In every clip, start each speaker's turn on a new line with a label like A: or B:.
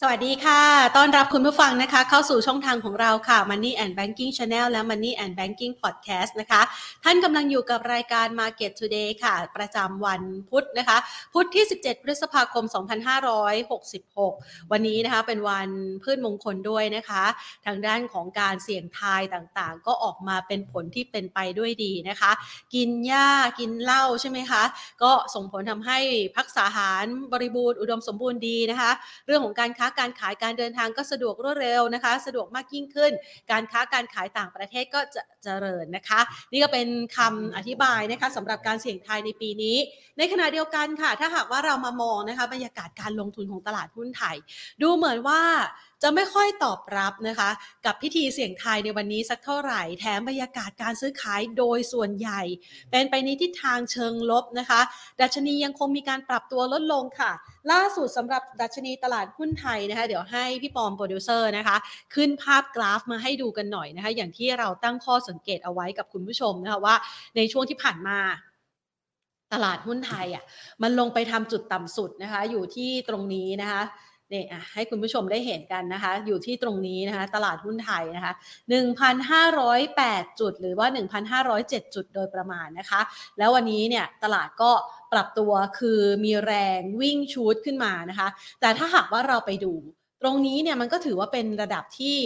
A: สวัสดีค่ะ ต้อนรับคุณผู้ฟังนะคะ เข้าสู่ช่องทางของเราค่ะ Money and Banking Channel และ Money and Banking Podcast นะคะ ท่านกำลังอยู่กับรายการ Market Today ค่ะ ประจำวันพุธนะคะ พุธที่ 17 พฤษภาคม 2566 วันนี้นะคะ เป็นวันพืชมงคลด้วยนะคะ ทางด้านของการเสี่ยงทายต่างๆ ก็ออกมาเป็นผลที่เป็นไปด้วยดีนะคะ กินหญ้า กินเหล้าใช่ไหมคะ ก็ส่งผลทำให้พักษาหารบริบูรณ์อุดมสมบูรณ์ดีนะคะ เรื่องของการค้าการขายการเดินทางก็สะดวกรวดเร็วนะคะ สะดวกมากยิ่งขึ้น การค้าการขายต่างประเทศก็จะเจริญนะคะ นี่ก็เป็นคำอธิบายนะคะสำหรับการเสี่ยงทายในปีนี้ ในขณะเดียวกันค่ะ ถ้าหากว่าเรามามองนะคะบรรยากาศการลงทุนของตลาดหุ้นไทย ดูเหมือนว่า จะไม่ค่อยตอบรับนะคะ กับพิธีเสี่ยงทายในวันนี้สักเท่าไหร่ แถมบรรยากาศการซื้อขายโดยส่วนใหญ่ เป็นไปในทิศทางเชิงลบนะคะ ดัชนียังคงมีการปรับตัวลดลงค่ะ ล่าสุดสำหรับดัชนีตลาดหุ้นไทยนะคะ เดี๋ยวให้พี่ปอมโปรดิวเซอร์นะคะ ขึ้นภาพกราฟมาให้ดูกันหน่อยนะคะ อย่างที่เราตั้งข้อสังเกตเอาไว้กับคุณผู้ชมนะคะว่า ในช่วงที่ผ่านมาตลาดหุ้นไทยอะมันลงไปทำจุดต่ำสุดนะคะ อยู่ที่ตรงนี้นะคะ นี่อะให้คุณผู้ชมได้เห็นกันนะคะ อยู่ที่ตรงนี้นะคะ ตลาดหุ้นไทยนะคะ 1,508 จุด หรือว่า 1,507 จุดโดยประมาณนะคะ แล้ววันนี้เนี่ยตลาดก็ปรับตัวคือมีแรงวิ่งชูดขึ้นมานะคะ แต่ถ้าหากว่าเราไปดูตรงนี้เนี่ยมันก็ถือว่าเป็นระดับที่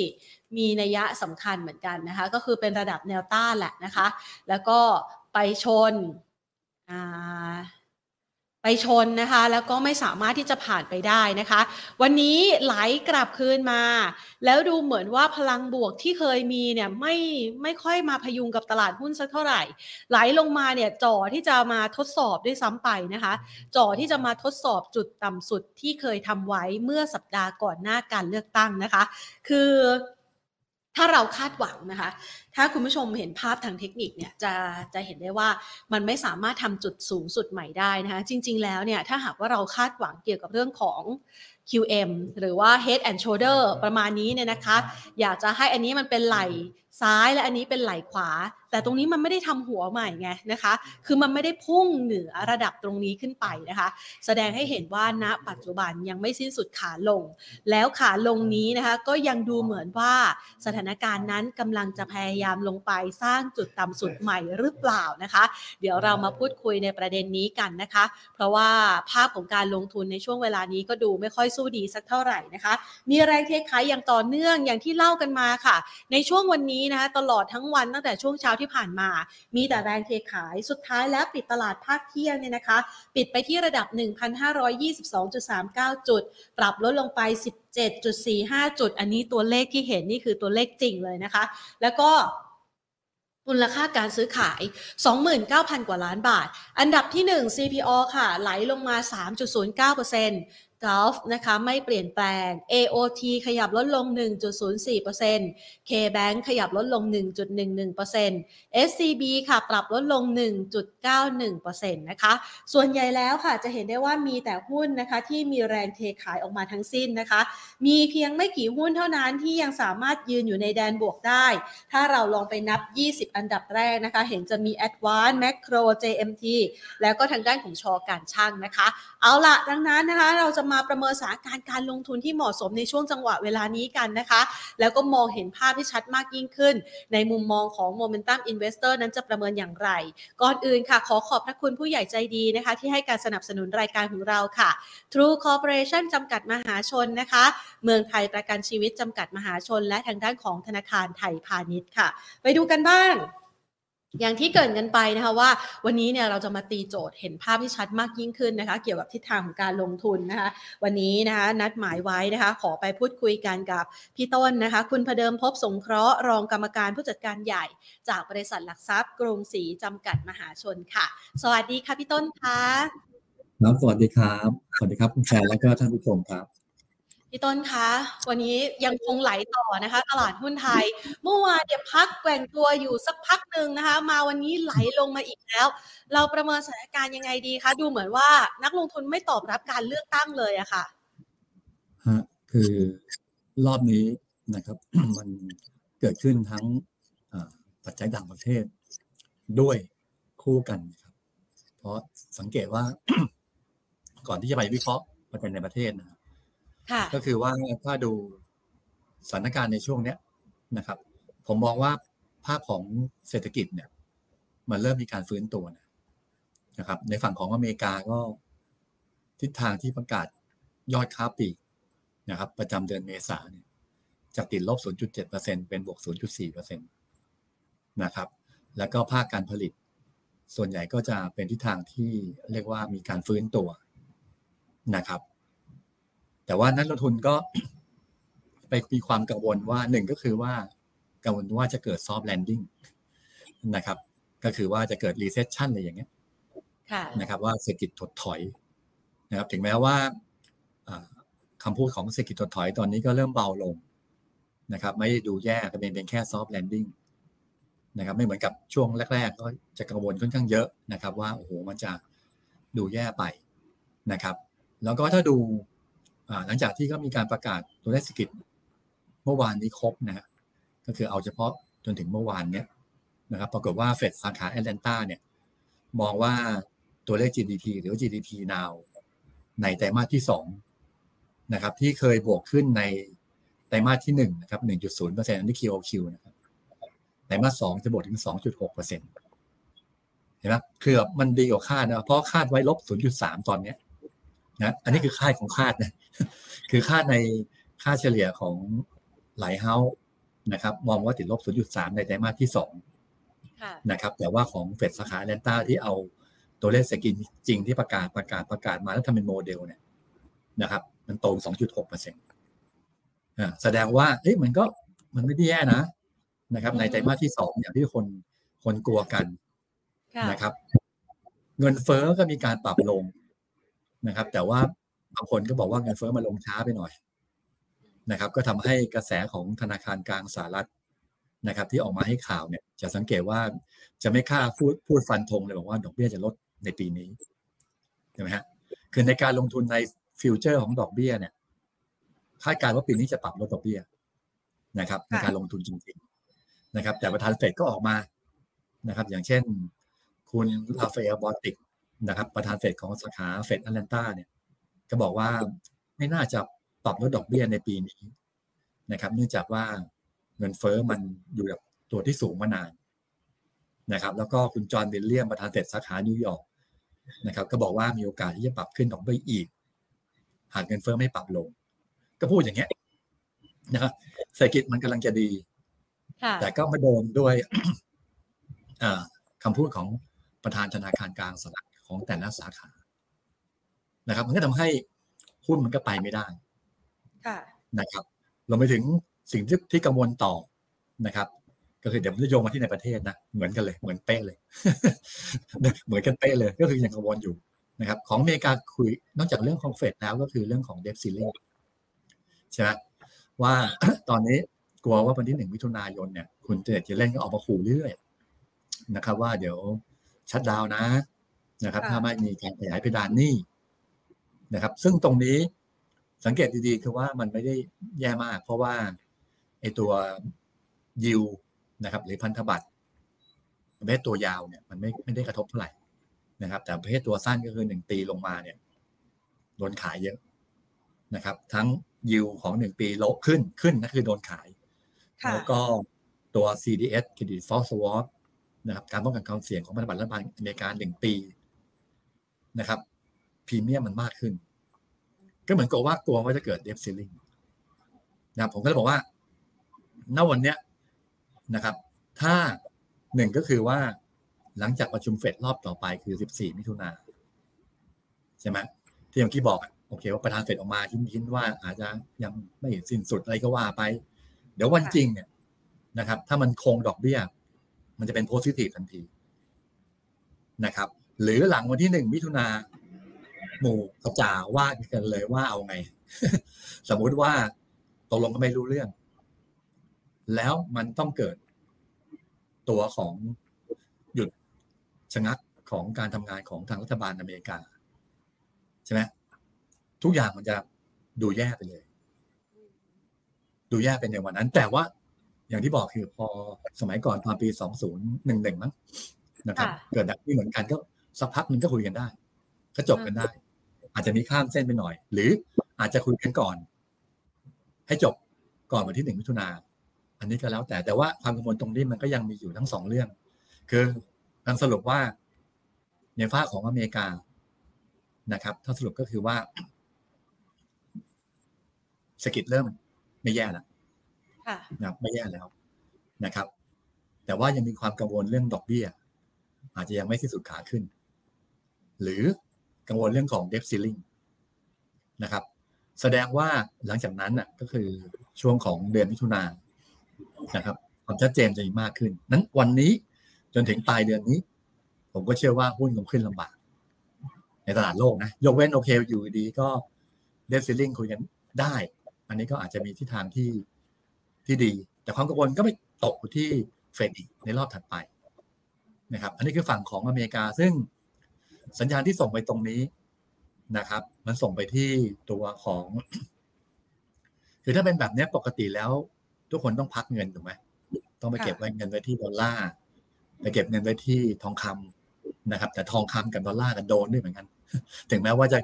A: มีนัยยะสำคัญเหมือนกันนะคะ ก็คือเป็นระดับแนวต้านแหละนะคะ แล้วก็ไปชนอ่า ไปชนนะคะ แล้วก็ไม่สามารถที่จะผ่านไปได้นะคะ วันนี้ไหลกลับคืนมา แล้วดูเหมือนว่าพลังบวกที่เคยมีเนี่ยไม่ไม่ค่อยมาพยุงกับตลาดหุ้นสักเท่าไหร่ ไหลลงมาเนี่ยจ่อที่จะมาทดสอบด้วยซ้ำไปนะคะจ่อที่จะมาทดสอบจุดต่ำสุดที่เคยทำไว้เมื่อสัปดาห์ก่อนหน้าการเลือกตั้งนะคะ คือ ถ้าเราคาดหวังนะคะ ถ้าคุณผู้ชมเห็นภาพทางเทคนิคเนี่ยจะจะเห็นได้ว่ามันไม่สามารถทำจุดสูงสุดใหม่ได้นะคะ จริง ๆ แล้วเนี่ยถ้าหากว่าเราคาดหวังเกี่ยวกับเรื่องของ QM หรือว่า Head and Shoulder ประมาณนี้เนี่ยนะคะ อยากจะให้อันนี้มันเป็นไหล่ซ้ายและอันนี้เป็นไหลขวา แต่ตรงนี้มันไม่ได้ทำหัวใหม่ไงนะคะ คือมันไม่ได้พุ่งเหนือระดับตรงนี้ขึ้นไปนะคะ แสดงให้เห็นว่าณปัจจุบันยังไม่สิ้นสุดขาลง แล้วขาลงนี้นะคะก็ยังดูเหมือนว่าสถานการณ์นั้นกำลังจะพยายามลงไปสร้างจุดต่ำสุดใหม่หรือเปล่านะคะ เดี๋ยวเรามาพูดคุยในประเด็นนี้กันนะคะ เพราะว่าภาพของการลงทุนในช่วงเวลานี้ก็ดูไม่ค่อยสู้ดีสักเท่าไหร่นะคะ มีแรงเทขายอย่างต่อเนื่องอย่างที่เล่ากันมาค่ะ ในช่วงวันนี้นะคะตลอดทั้งวันตั้งแต่ช่วงเช้าที่ผ่านมา มีแต่แรงเทขายสุดท้ายแล้วปิดตลาดภาคเที่ยงเนี่ยนะคะ ปิดไปที่ระดับ 1,522.39 จุด ปรับลดลงไป 17.45 จุด อันนี้ตัวเลขที่เห็นนี่คือตัวเลขจริงเลยนะคะ แล้วก็มูลค่าการซื้อขาย 29,000 กว่าล้านบาท อันดับที่ 1 CPO ค่ะ ไหลลงมา 3.09% Gulf นะคะไม่เปลี่ยนแปลง AOT ขยับลดลง 1.04% KBank ขยับลดลง 1.11% SCB ค่ะปรับลดลง 1.91%นะคะส่วนใหญ่แล้วค่ะจะเห็นได้ว่ามีแต่หุ้นนะคะที่มีแรงเทขายออกมาทั้งสิ้นนะคะ มีเพียงไม่กี่หุ้นเท่านั้นที่ยังสามารถยืนอยู่ในแดนบวกได้ ถ้าเราลองไปนับ 20 อันดับแรกนะคะ เห็นจะมี Advance Macro JMT แล้วก็ทางด้านของชอการช่างนะคะ เอาละดังนั้นนะคะเราจะมาประเมินสถานการณ์การลงทุนที่เหมาะสมในช่วงจังหวะเวลานี้กันนะคะ แล้วก็มองเห็นภาพที่ชัดมากยิ่งขึ้น ในมุมมองของ Momentum Investor นั้นจะประเมินอย่างไร ก่อนอื่นค่ะ ขอขอบพระคุณผู้ใหญ่ใจดีนะคะ ที่ให้การสนับสนุนรายการของเราค่ะ True Corporation จำกัดมหาชนนะคะ เมืองไทยประกันชีวิตจำกัดมหาชน และทางด้านของธนาคารไทยพาณิชย์ค่ะ ไปดูกันบ้าง อย่างที่เกรินกันไปนะคะว่าวันนี้เนี่ยเราจะมาตีโจทย์เห็นภาพที่ชัดมากยิ่งขึ้นนะคะ เกี่ยวกับทิศทางของการลงทุนนะคะ วันนี้นะคะนัดหมายไว้นะคะ ขอไปพูดคุยกันกับพี่ต้นนะคะ คุณพเดิมพบสงเคราะห์รองกรรมการผู้จัดการใหญ่ จากบริษัทหลักทรัพย์กรุงศรีจำกัดมหาชนค่ะ สวัสดีค่ะพี่ต้นคะ
B: ครับสวัสดีครับ สวัสดีครับคุณแชร์และก็ท่านผู้ชมครับ
A: พี่ต้นคะ วันนี้ยังคงไหลต่อนะคะ ตลาดหุ้นไทย เมื่อวานเนี่ยพักแกว่งตัวอยู่สักพักหนึ่งนะคะ มาวันนี้ไหลลงมาอีกแล้ว เราประเมินสถานการณ์ยังไงดีคะดูเหมือนว่านักลงทุนไม่ตอบรับการเลือกตั้งเลยอะค่ะ
B: ฮะคือรอบนี้นะครับ มันเกิดขึ้นทั้งปัจจัยต่างประเทศด้วยคู่กันครับ เพราะสังเกตว่า ก่อนที่จะไปวิเคราะห์ปัจจัยในประเทศนะครับ
A: ค่ะ
B: ก็คือว่าถ้าดูสถานการณ์ในช่วงเนี้ยนะครับ ผมมองว่าภาพของเศรษฐกิจเนี่ย มันเริ่มมีการฟื้นตัวนะครับ ในฝั่งของอเมริกาก็ทิศทางที่ประกาศยอดค้าปลีกนะครับ ประจำเดือนเมษาเนี่ยจากติดลบ 0.7%เป็นบวก 0.4%นะครับ แล้วก็ภาคการผลิต ส่วนใหญ่ก็จะเป็นทิศทางที่เรียกว่ามีการฟื้นตัวนะครับ แต่ว่านักลงทุนก็ไปมีความกังวลว่าหนึ่งก็คือว่ากังวลว่าจะเกิด soft landing นะครับ ก็คือว่าจะเกิด recession อะไรอย่างเงี้ย
A: ค่ะ
B: นะครับว่าเศรษฐกิจถดถอยนะครับ ถึงแม้ว่าอ่าคำพูดของเศรษฐกิจถดถอยตอนนี้ก็เริ่มเบาลงนะครับ ไม่ได้ดูแย่ก็เป็นเป็นแค่ soft landing นะครับ ไม่เหมือนกับช่วงแรก ๆ ก็จะกังวลค่อนข้างเยอะนะครับ ว่าโอ้โหมันจะดูแย่ไปนะครับ แล้วก็ถ้าดูอ่า หลังจากที่ก็มีการประกาศตัวเลขเศรษฐกิจเมื่อวานนี้ครบนะฮะก็คือเอาเฉพาะจนถึงเมื่อวานเนี้ยนะครับปรากฏว่าเฟดสาขาแอตแลนตาเนี่ยมองว่าตัวเลข GDP หรือ GDP now ในไตรมาสที่สองนะครับที่เคยบวกขึ้นในไตรมาสที่หนึ่งนะครับ1.0%อันนี้ QOQ นะครับไตรมาสสองจะบวกถึง 2.6%เห็นไหมคือบมันดีกว่าคาดนะเพราะคาดไว้ลบ 0.3 ตอนเนี้ย นะอันนี้คือคาดของคาดนะคือคาดในค่าเฉลี่ยของหลายเฮาส์นะครับ มองว่าติดลบ 0.3 ในไตรมาสที่สอง
A: ค่ะ
B: นะครับ แต่ว่าของเฟดสาขาแอตแลนตาที่เอาตัวเลขเศรษฐกิจจริงที่ประกาศประกาศประกาศมาแล้วทำเป็นโมเดลเนี่ยนะครับ มันโต 2.6เปอร์เซ็นต์แสดงว่าเอ้ยมันก็มันไม่ได้แย่นะนะครับ ในไตรมาสที่สองอย่างที่คนคนกลัวกัน
A: ค่ะ
B: นะครับ เงินเฟ้อก็มีการปรับลง นะครับ แต่ว่าบางคนก็บอกว่าเงินเฟ้อมาลงช้าไปหน่อยนะครับ ก็ทำให้กระแสของธนาคารกลางสหรัฐนะครับ ที่ออกมาให้ข่าวเนี่ย จะสังเกตว่าจะไม่กล้าพูดพูดฟันธงเลยบอกว่าดอกเบี้ยจะลดในปีนี้ใช่ไหมฮะคือในการลงทุนใน future ของดอกเบี้ยเนี่ยคาดการณ์ว่าปีนี้จะปรับลดดอกเบี้ยนะครับในการลงทุนจริงๆนะครับ แต่ประธานเฟดก็ออกมานะครับ อย่างเช่น คุณราฟาเอลบอสติก นะครับประธานเฟดของสาขาเฟดแอตแลนตาเนี่ยก็บอกว่าไม่น่าจะปรับลดดอกเบี้ยในปีนี้นะครับ เนื่องจากว่าเงินเฟ้อมันอยู่แบบตัวที่สูงมานานนะครับ แล้วก็คุณจอห์นวิลเลียมประธานเฟดสาขานิวยอร์กนะครับ ก็บอกว่ามีโอกาสที่จะปรับขึ้นดอกเบี้ยอีก หากเงินเฟ้อไม่ปรับลง ก็พูดอย่างเงี้ยนะครับเศรษฐกิจมันกำลังจะดี
A: ค่ะ
B: แต่ก็มาโดนด้วยอ่าคำพูดของประธานธนาคารกลางสหรัฐ ของแต่ละสาขา นะครับ มันก็ทำให้หุ้นมันก็ไปไม่ได้
A: ค่ะ
B: นะครับรวมไปถึงสิ่งที่ที่กังวลต่อนะครับ ก็คือเดี๋ยวผมจะโยงมาที่ในประเทศนะเหมือนกันเลย เหมือนเป๊ะเลย เหมือนกันเป๊ะเลย ก็คือยังกังวลอยู่นะครับ ของอเมริกาคุยนอกจากเรื่องของเฟดแล้วก็คือเรื่องของเดฟซิลลิงใช่ไหมว่าตอนนี้กลัวว่าวันที่หนึ่งมิถุนายนเนี่ย คุณเจเน็ตเจเล่นก็ออกมาขู่เรื่อยๆนะครับ ว่าเดี๋ยวชัดดาวน์นะ นะครับ
A: ค่ะ
B: ถ้าไม่มีการขยายเพดานหนี้นะครับ ซึ่งตรงนี้สังเกตดีๆ คือว่ามันไม่ได้แย่มาก เพราะว่าไอตัวยิวนะครับ หรือพันธบัตรประเภทตัวยาวเนี่ยมันไม่ไม่ได้กระทบเท่าไหร่นะครับ แต่ประเภทตัวสั้นก็คือหนึ่งปีลงมาเนี่ยโดนขายเยอะนะครับ ทั้งยิวของหนึ่งปีลบขึ้นขึ้นนั่นคือโดนขาย
A: ค่ะ
B: แล้วก็ตัว CDS Credit Default Swap นะครับการป้องกันความเสี่ยงของพันธบัตรรัฐบาลอเมริกาหนึ่งปี นะครับพรีเมียมมันมากขึ้น ก็เหมือนกับว่ากลัวว่าจะเกิดเดฟซิลลิงนะผมก็เลยบอกว่าณวันเนี้ยนะครับ ถ้าหนึ่งก็คือว่าหลังจากประชุมเฟดรอบต่อไปคือ 14 มิถุนาใช่ไหมที่เมื่อกี้บอกโอเคว่าประธานเฟดออกมาทิ้นๆว่าอาจจะยังไม่สิ้นสุดอะไรก็ว่าไป เดี๋ยววันจริงเนี่ยนะครับ ถ้ามันคงดอกเบี้ย มันจะเป็นโพซิทีฟทันทีนะครับ หรือหลังวันที่หนึ่งมิถุนาหมู่กระจ่าว่ากันเลยว่าเอาไง สมมุติว่าตกลงกันไม่รู้เรื่อง แล้วมันต้องเกิดตัวของหยุดชะงักของการทำงานของทางรัฐบาลอเมริกา ใช่ไหมทุกอย่างมันจะดูแย่ไปเลย ดูแย่เป็นในวันนั้น แต่ว่าอย่างที่บอกคือพอสมัยก่อนตอนปี2011มั้งนะครับ
A: ค่ะ
B: เกิดแบบนี้เหมือนกันก็ สักพักหนึ่งก็คุยกันได้ ก็จบกันได้ อาจจะมีข้ามเส้นไปหน่อย หรืออาจจะคุยกันก่อน ให้จบก่อนวันที่หนึ่งมิถุนาอันนี้ก็แล้วแต่แต่ว่าความกังวลตรงนี้มันก็ยังมีอยู่ทั้งสองเรื่อง คือการสรุปว่าในฝ้าของอเมริกานะครับ ถ้าสรุปก็คือว่าสกิจเริ่มไม่แย่แล้ว
A: ค่ะ
B: นะครับไม่แย่แล้วนะครับ แต่ว่ายังมีความกังวลเรื่องดอกเบี้ย อาจจะยังไม่สิ้นสุดขาขึ้น หรือกังวลเรื่องของเดฟซิลลิงนะครับ แสดงว่าหลังจากนั้นน่ะก็คือช่วงของเดือนมิถุนายนนะครับ ความชัดเจนจะมีมากขึ้น นั้นวันนี้จนถึงปลายเดือนนี้ ผมก็เชื่อว่าหุ้นคงขึ้นลำบาก ในตลาดโลกนะ ยกเว้นโอเคอยู่ดีก็เดฟซิลลิงคุยกันได้ อันนี้ก็อาจจะมีทิศทางที่ที่ดี แต่ความกังวลก็ไม่ตกที่เฟดอีกในรอบถัดไปนะครับ อันนี้คือฝั่งของอเมริกาซึ่ง สัญญาณที่ส่งไปตรงนี้นะครับ มันส่งไปที่ตัวของ คือถ้าเป็นแบบนี้ปกติแล้ว ทุกคนต้องพักเงินถูกไหมต้องไปเก็บไว้เงินไว้ที่ดอลลาร์ไปเก็บเงินไว้ที่ทองคำนะครับ แต่ทองคำกับดอลลาร์ก็โดนด้วยเหมือนกัน ถึงแม้ว่าจะ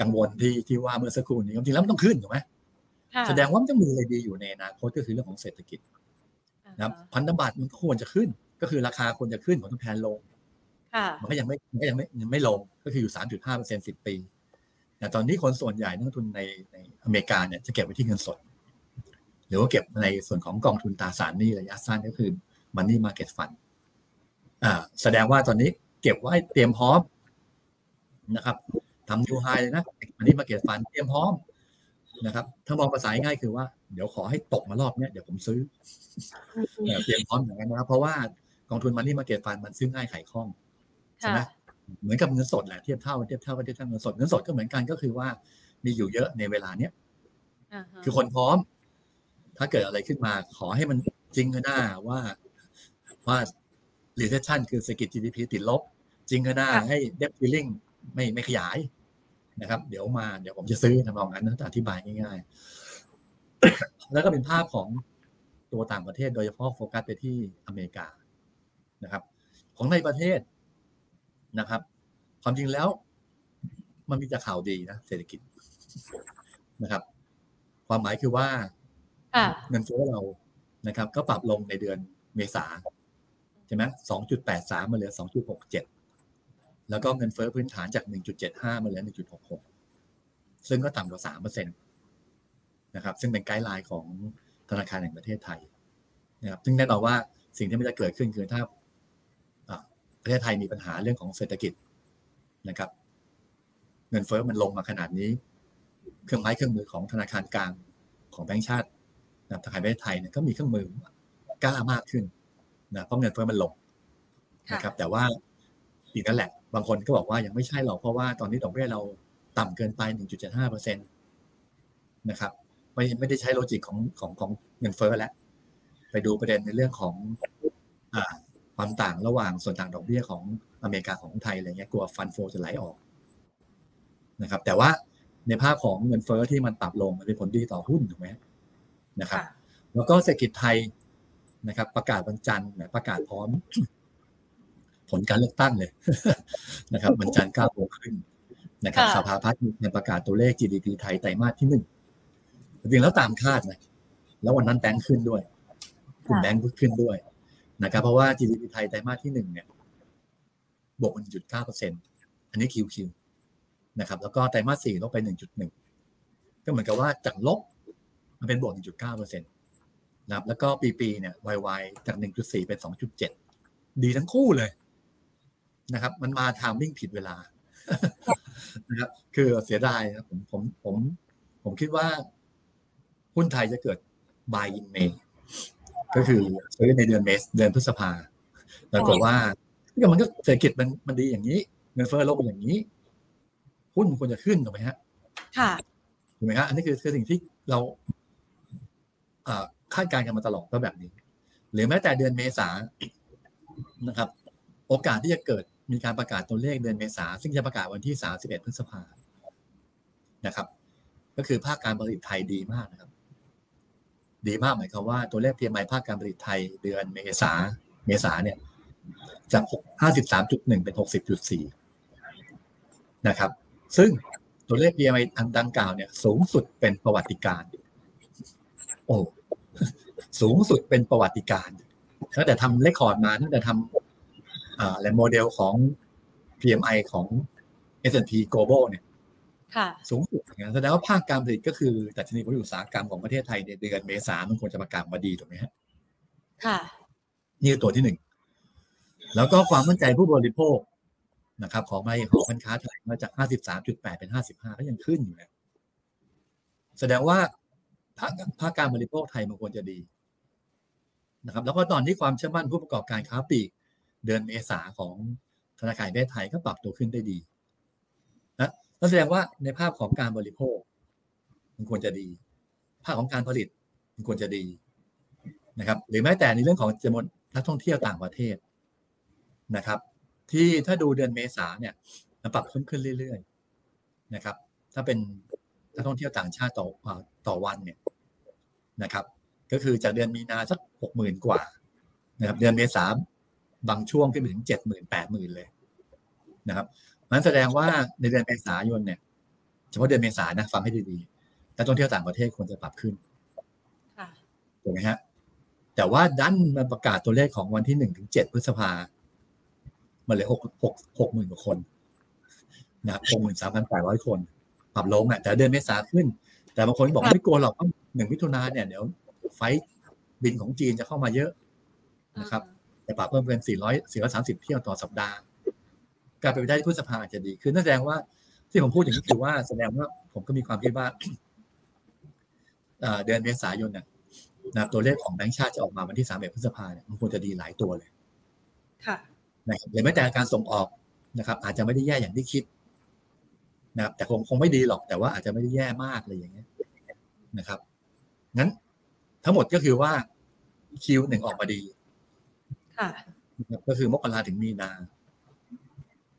B: กังวลที่ที่ว่าเมื่อสักครู่นี้จริงๆแล้วมันต้องขึ้นถูกไหม
A: ค่ะ
B: แสดงว่ามันต้องมีอะไรดีอยู่ในอนาคตก็คือเรื่องของเศรษฐกิจนะครับพันธบัตรมันก็ควรจะขึ้น ก็คือราคาควรจะขึ้นผลตอบแทนลง
A: ค่ะ
B: มันก็ยังไม่มันก็ยังไม่ยังไม่ลงก็คืออยู่3.5เปอร์เซ็นต์สิบปีแต่ตอนนี้คนส่วนใหญ่นักลงทุนในในอเมริกาเนี่ยจะเก็บไว้ที่เงินสด หรือว่าเก็บในส่วนของกองทุนตราสารหนี้ระยะสั้นก็คือ Money Market Fund อ่าแสดงว่าตอนนี้เก็บไว้เตรียมพร้อมนะครับทำนิวไฮเลยนะ Money Market Fund เตรียมพร้อมนะครับ ถ้ามองภาษาง่ายๆคือว่าเดี๋ยวขอให้ตกมารอบเนี้ยเดี๋ยวผมซื้อเออเตรียมพร้อมอย่างนั้นนะครับเพราะว่ากองทุน Money Market Fund มันซื้อง่ายขายคล่อง ใช่ไหม
A: ค่ะ
B: เหมือนกับเงินสดแหละเทียบเท่าเทียบเท่าเทียบเท่าเงินสดเงินสดก็เหมือนกันก็คือว่ามีอยู่เยอะในเวลาเนี้ย
A: อ่าฮะ
B: คือคนพร้อม ถ้าเกิดอะไรขึ้นมาขอให้มันจริงก็น่าว่าว่า recession คือเศรษฐกิจ GDP ติดลบ จริงก็น่าให้ debt ceiling ไม่ไม่ขยายนะครับ เดี๋ยวมาเดี๋ยวผมจะซื้อทำนองนั้นนะแต่อธิบายง่าย ๆ แล้วก็เป็นภาพของตัวต่างประเทศโดยเฉพาะโฟกัสไปที่อเมริกานะครับ ของในประเทศ นะครับ ความจริงแล้ว มันมีแต่ข่าวดีนะเศรษฐกิจนะครับ ความหมายคือว่า
A: ค่ะ
B: เงินเฟ้อเรานะครับ ก็ปรับลงในเดือนเมษาใช่ไหมสองจุดแปดสามมาเหลือสองจุดหกเจ็ดแล้วก็เงินเฟ้อพื้นฐานจากหนึ่งจุดเจ็ดห้ามาเหลือหนึ่งจุดหกหกซึ่งก็ต่ำกว่าสามเปอร์เซ็นตนะครับ ซึ่งเป็นไกด์ไลน์ของธนาคารแห่งประเทศไทยนะครับ ซึ่งแน่นอนว่าสิ่งที่มันจะเกิดขึ้นคือถ้าอ่า ประเทศไทยมีปัญหาเรื่องของเศรษฐกิจนะครับ เงินเฟ้อมันลงมาขนาดนี้ เครื่องไม้เครื่องมือของธนาคารกลางของแบงก์ชาติธนาคารประเทศไทยเนี่ยก็มีเครื่องมือกล้ามากขึ้นนะเพราะเงินเฟ้อมันลงนะครับ แต่ว่าอีกนั่นแหละ บางคนก็บอกว่ายังไม่ใช่หรอกเพราะว่าตอนนี้ดอกเบี้ยเราต่ำเกินไป 1.75เปอร์เซ็นตนะครับไม่ไม่ได้ใช้โลจิกของของของเงินเฟ้อแล้วไปดูประเด็นในเรื่องของอ่า ความต่างระหว่างส่วนต่างดอกเบี้ยของอเมริกาของไทยอะไรเงี้ยกลัวฟันโฟจะไหลออกนะครับ แต่ว่าในภาพของเงินเฟ้อที่มันปรับลงมันเป็นผลดีต่อหุ้นถูกไหมนะครับ
A: ค่ะ
B: แล้วก็เศรษฐกิจไทยนะครับ ประกาศวันจันทร์นะประกาศพร้อม ผลการเลือกตั้งเลยนะครับวันจันทร์เก้าโมงครึ่งนะครับ
A: ค่ะ
B: สภาพัฒน์มีการประกาศตัวเลข GDP ไทยไตรมาสที่หนึ่งจริงๆแล้วตามคาดนะแล้ววันนั้นแบงค์ขึ้นด้วยกลุ่มแบงค์ขึ้นด้วย นะครับเพราะว่า GDP ไทยไตรมาสที่หนึ่งเนี่ยบวก1.9เปอร์เซ็นอันนี้ QQ นะครับแล้วก็ไตรมาสสี่ลบไป 1.1 ก็เหมือนกับว่าจากลบมันเป็นบวก 1.9เปอร์เซ็นต์นะครับแล้วก็ปีปีเนี่ย YY จาก 1.4 เป็น 2.7 ดีทั้งคู่เลยนะครับ มันมาทามมิ่งผิดเวลานะครับคือเสียดายนะผมผมผมผมคิดว่าหุ้นไทยจะเกิด buy in May ก็คือซื้อในเดือนเมษเดือนพฤษภาปรากฏว่าก็มันก็เศรษฐกิจมันมันดีอย่างนี้ เงินเฟ้อลงอย่างนี้หุ้นมันควรจะขึ้นถูกไหมฮะ
A: ค่ะ
B: ถูกไหมฮะอันนี้คือคือสิ่งที่เราเอ่อคาดการณ์กันมาตลอดก็แบบนี้ หรือแม้แต่เดือนเมษานะครับ โอกาสที่จะเกิดมีการประกาศตัวเลขเดือนเมษาซึ่งจะประกาศวันที่ 31 พฤษภานะครับ ก็คือภาคการผลิตไทยดีมากนะครับ ดีมากหมายความว่าตัวเลข PMI ภาคการผลิตไทยเดือนเมษาเมษาเนี่ยจาก 53.1 เป็น 60.4 นะครับ ซึ่งตัวเลข PMI อันดังกล่าวเนี่ยสูงสุดเป็นประวัติการณ์โอ้สูงสุดเป็นประวัติการณ์ตั้งแต่ทำ record มาตั้งแต่ทำอ่าและโมเดลของ PMI ของ S&P Global เนี่ย สูงสุดนะแสดงว่าภาคการผลิตก็คือดัชนีผลิตอุตสาหกรรมของประเทศไทยในเดือนเมษามันควรจะประกาศมาดีถูกไหมฮะ
A: ค่ะ
B: นี่คือตัวที่หนึ่งแล้วก็ความมั่นใจผู้บริโภคนะครับ ของในหอการค้าไทยมาจาก 53.8 เป็น 55 ก็ยังขึ้นอยู่นะแสดงว่าภาคภาคการบริโภคไทยมันควรจะดีนะครับ แล้วก็ตอนที่ความเชื่อมั่นผู้ประกอบการค้าปลีกเดือนเมษาของธนาคารแห่งประเทศไทยก็ปรับตัวขึ้นได้ดีนะ นั่นแสดงว่าในภาพของการบริโภค มันควรจะดี ภาคของการผลิตมันควรจะดีนะครับ หรือแม้แต่ในเรื่องของจำนวนนักท่องเที่ยวต่างประเทศนะครับ ที่ถ้าดูเดือนเมษาเนี่ยมันปรับเพิ่มขึ้นเรื่อยๆนะครับ ถ้าเป็นนักท่องเที่ยวต่างชาติต่อต่อวันเนี่ยนะครับ ก็คือจากเดือนมีนาสักหกหมื่นกว่านะครับ เดือนเมษาบางช่วงขึ้นไปถึงเจ็ดหมื่นแปดหมื่นเลยนะครับ นั้นแสดงว่าในเดือนเมษายนเนี่ยเฉพาะเดือนเมษานะฟังให้ดีๆนักท่องเที่ยวต่างประเทศควรจะปรับขึ้น
A: ค่ะ
B: ถูกไหมฮะ แต่ว่าดันมันประกาศตัวเลขของวันที่หนึ่งถึงเจ็ดพฤษภามันเหลือหกหกหกหมื่นกว่าคนนะครับหกหมื่นสามพันแปดร้อยคน ปรับลงอะแต่เดือนเมษาขึ้น แต่บางคนบอกไม่กลัวหรอกหนึ่งมิถุนาเนี่ยเดี๋ยวไฟล์บินของจีนจะเข้ามาเยอะนะครับ แต่ปรับเพิ่มเป็นสี่ร้อยสี่ร้อยสามสิบเที่ยวต่อสัปดาห์ การเป็นไปได้ที่พฤษภาอาจจะดีขึ้นนั่นแสดงว่าที่ผมพูดอย่างนี้คือว่าแสดงว่าผมก็มีความคิดว่าเอ่อเดือนเมษายนเนี่ยนะครับตัวเลขของแบงก์ชาติจะออกมาวันที่สามเอ็ดพฤษภาเนี่ยมันควรจะดีหลายตัวเลย
A: ค่ะ
B: นะครับหรือแม้แต่การส่งออกนะครับ อาจจะไม่ได้แย่อย่างที่คิดนะครับแต่คงคงไม่ดีหรอกแต่ว่าอาจจะไม่ได้แย่มากเลยอย่างเงี้ยนะครับงั้นทั้งหมดก็คือว่าคิวหนึ่งออกมาดี
A: ค่ะ
B: นะครับก็คือมกราถึงมีนา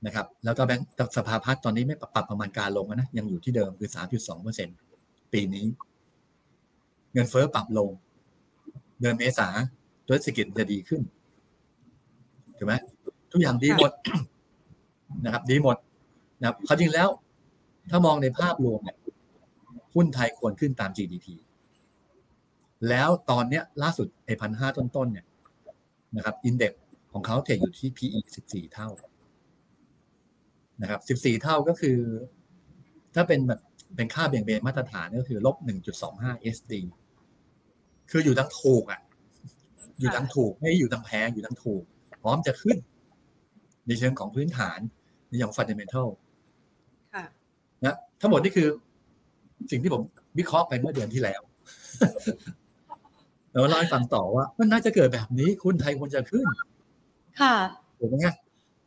B: นะครับแล้วก็แบงก์สภาพัฒน์ตอนนี้ไม่ปรับประมาณการลงนะยังอยู่ที่เดิมคือ 3.2เปอร์เซ็นปีนี้ เงินเฟ้อปรับลง เดือนเมษาตัวเศรษฐกิจจะดีขึ้นถูกไหมทุกอย่างดีหมดนะครับ ดีหมดนะครับเขาจริงแล้ว ถ้ามองในภาพรวมเนี่ยหุ้นไทยควรขึ้นตาม GDP แล้วตอนเนี้ยล่าสุดไอ้พันห้าต้นๆเนี่ยนะครับอินเด็กของเขาเทรดอยู่ที่ PE 14 เท่า นะครับ 14 เท่าก็คือ ถ้าเป็นแบบเป็นค่าเบี่ยงเบนมาตรฐานก็คือลบ 1.25 SD คืออยู่ทั้งถูกอะ อยู่ทั้งถูกไม่ได้อยู่ทั้งแพงอยู่ทั้งถูก พร้อมจะขึ้น ในเชิงของพื้นฐานในเชิงของ fundamental
A: ค่ะ
B: นะทั้งหมดนี่คือสิ่งที่ผมวิเคราะห์ไปเมื่อเดือนที่แล้วแล้วเล่าให้ฟังต่อว่า มันน่าจะเกิดแบบนี้คุณไทยควรจะขึ้น
A: ค่ะ
B: ถูกไหมฮะ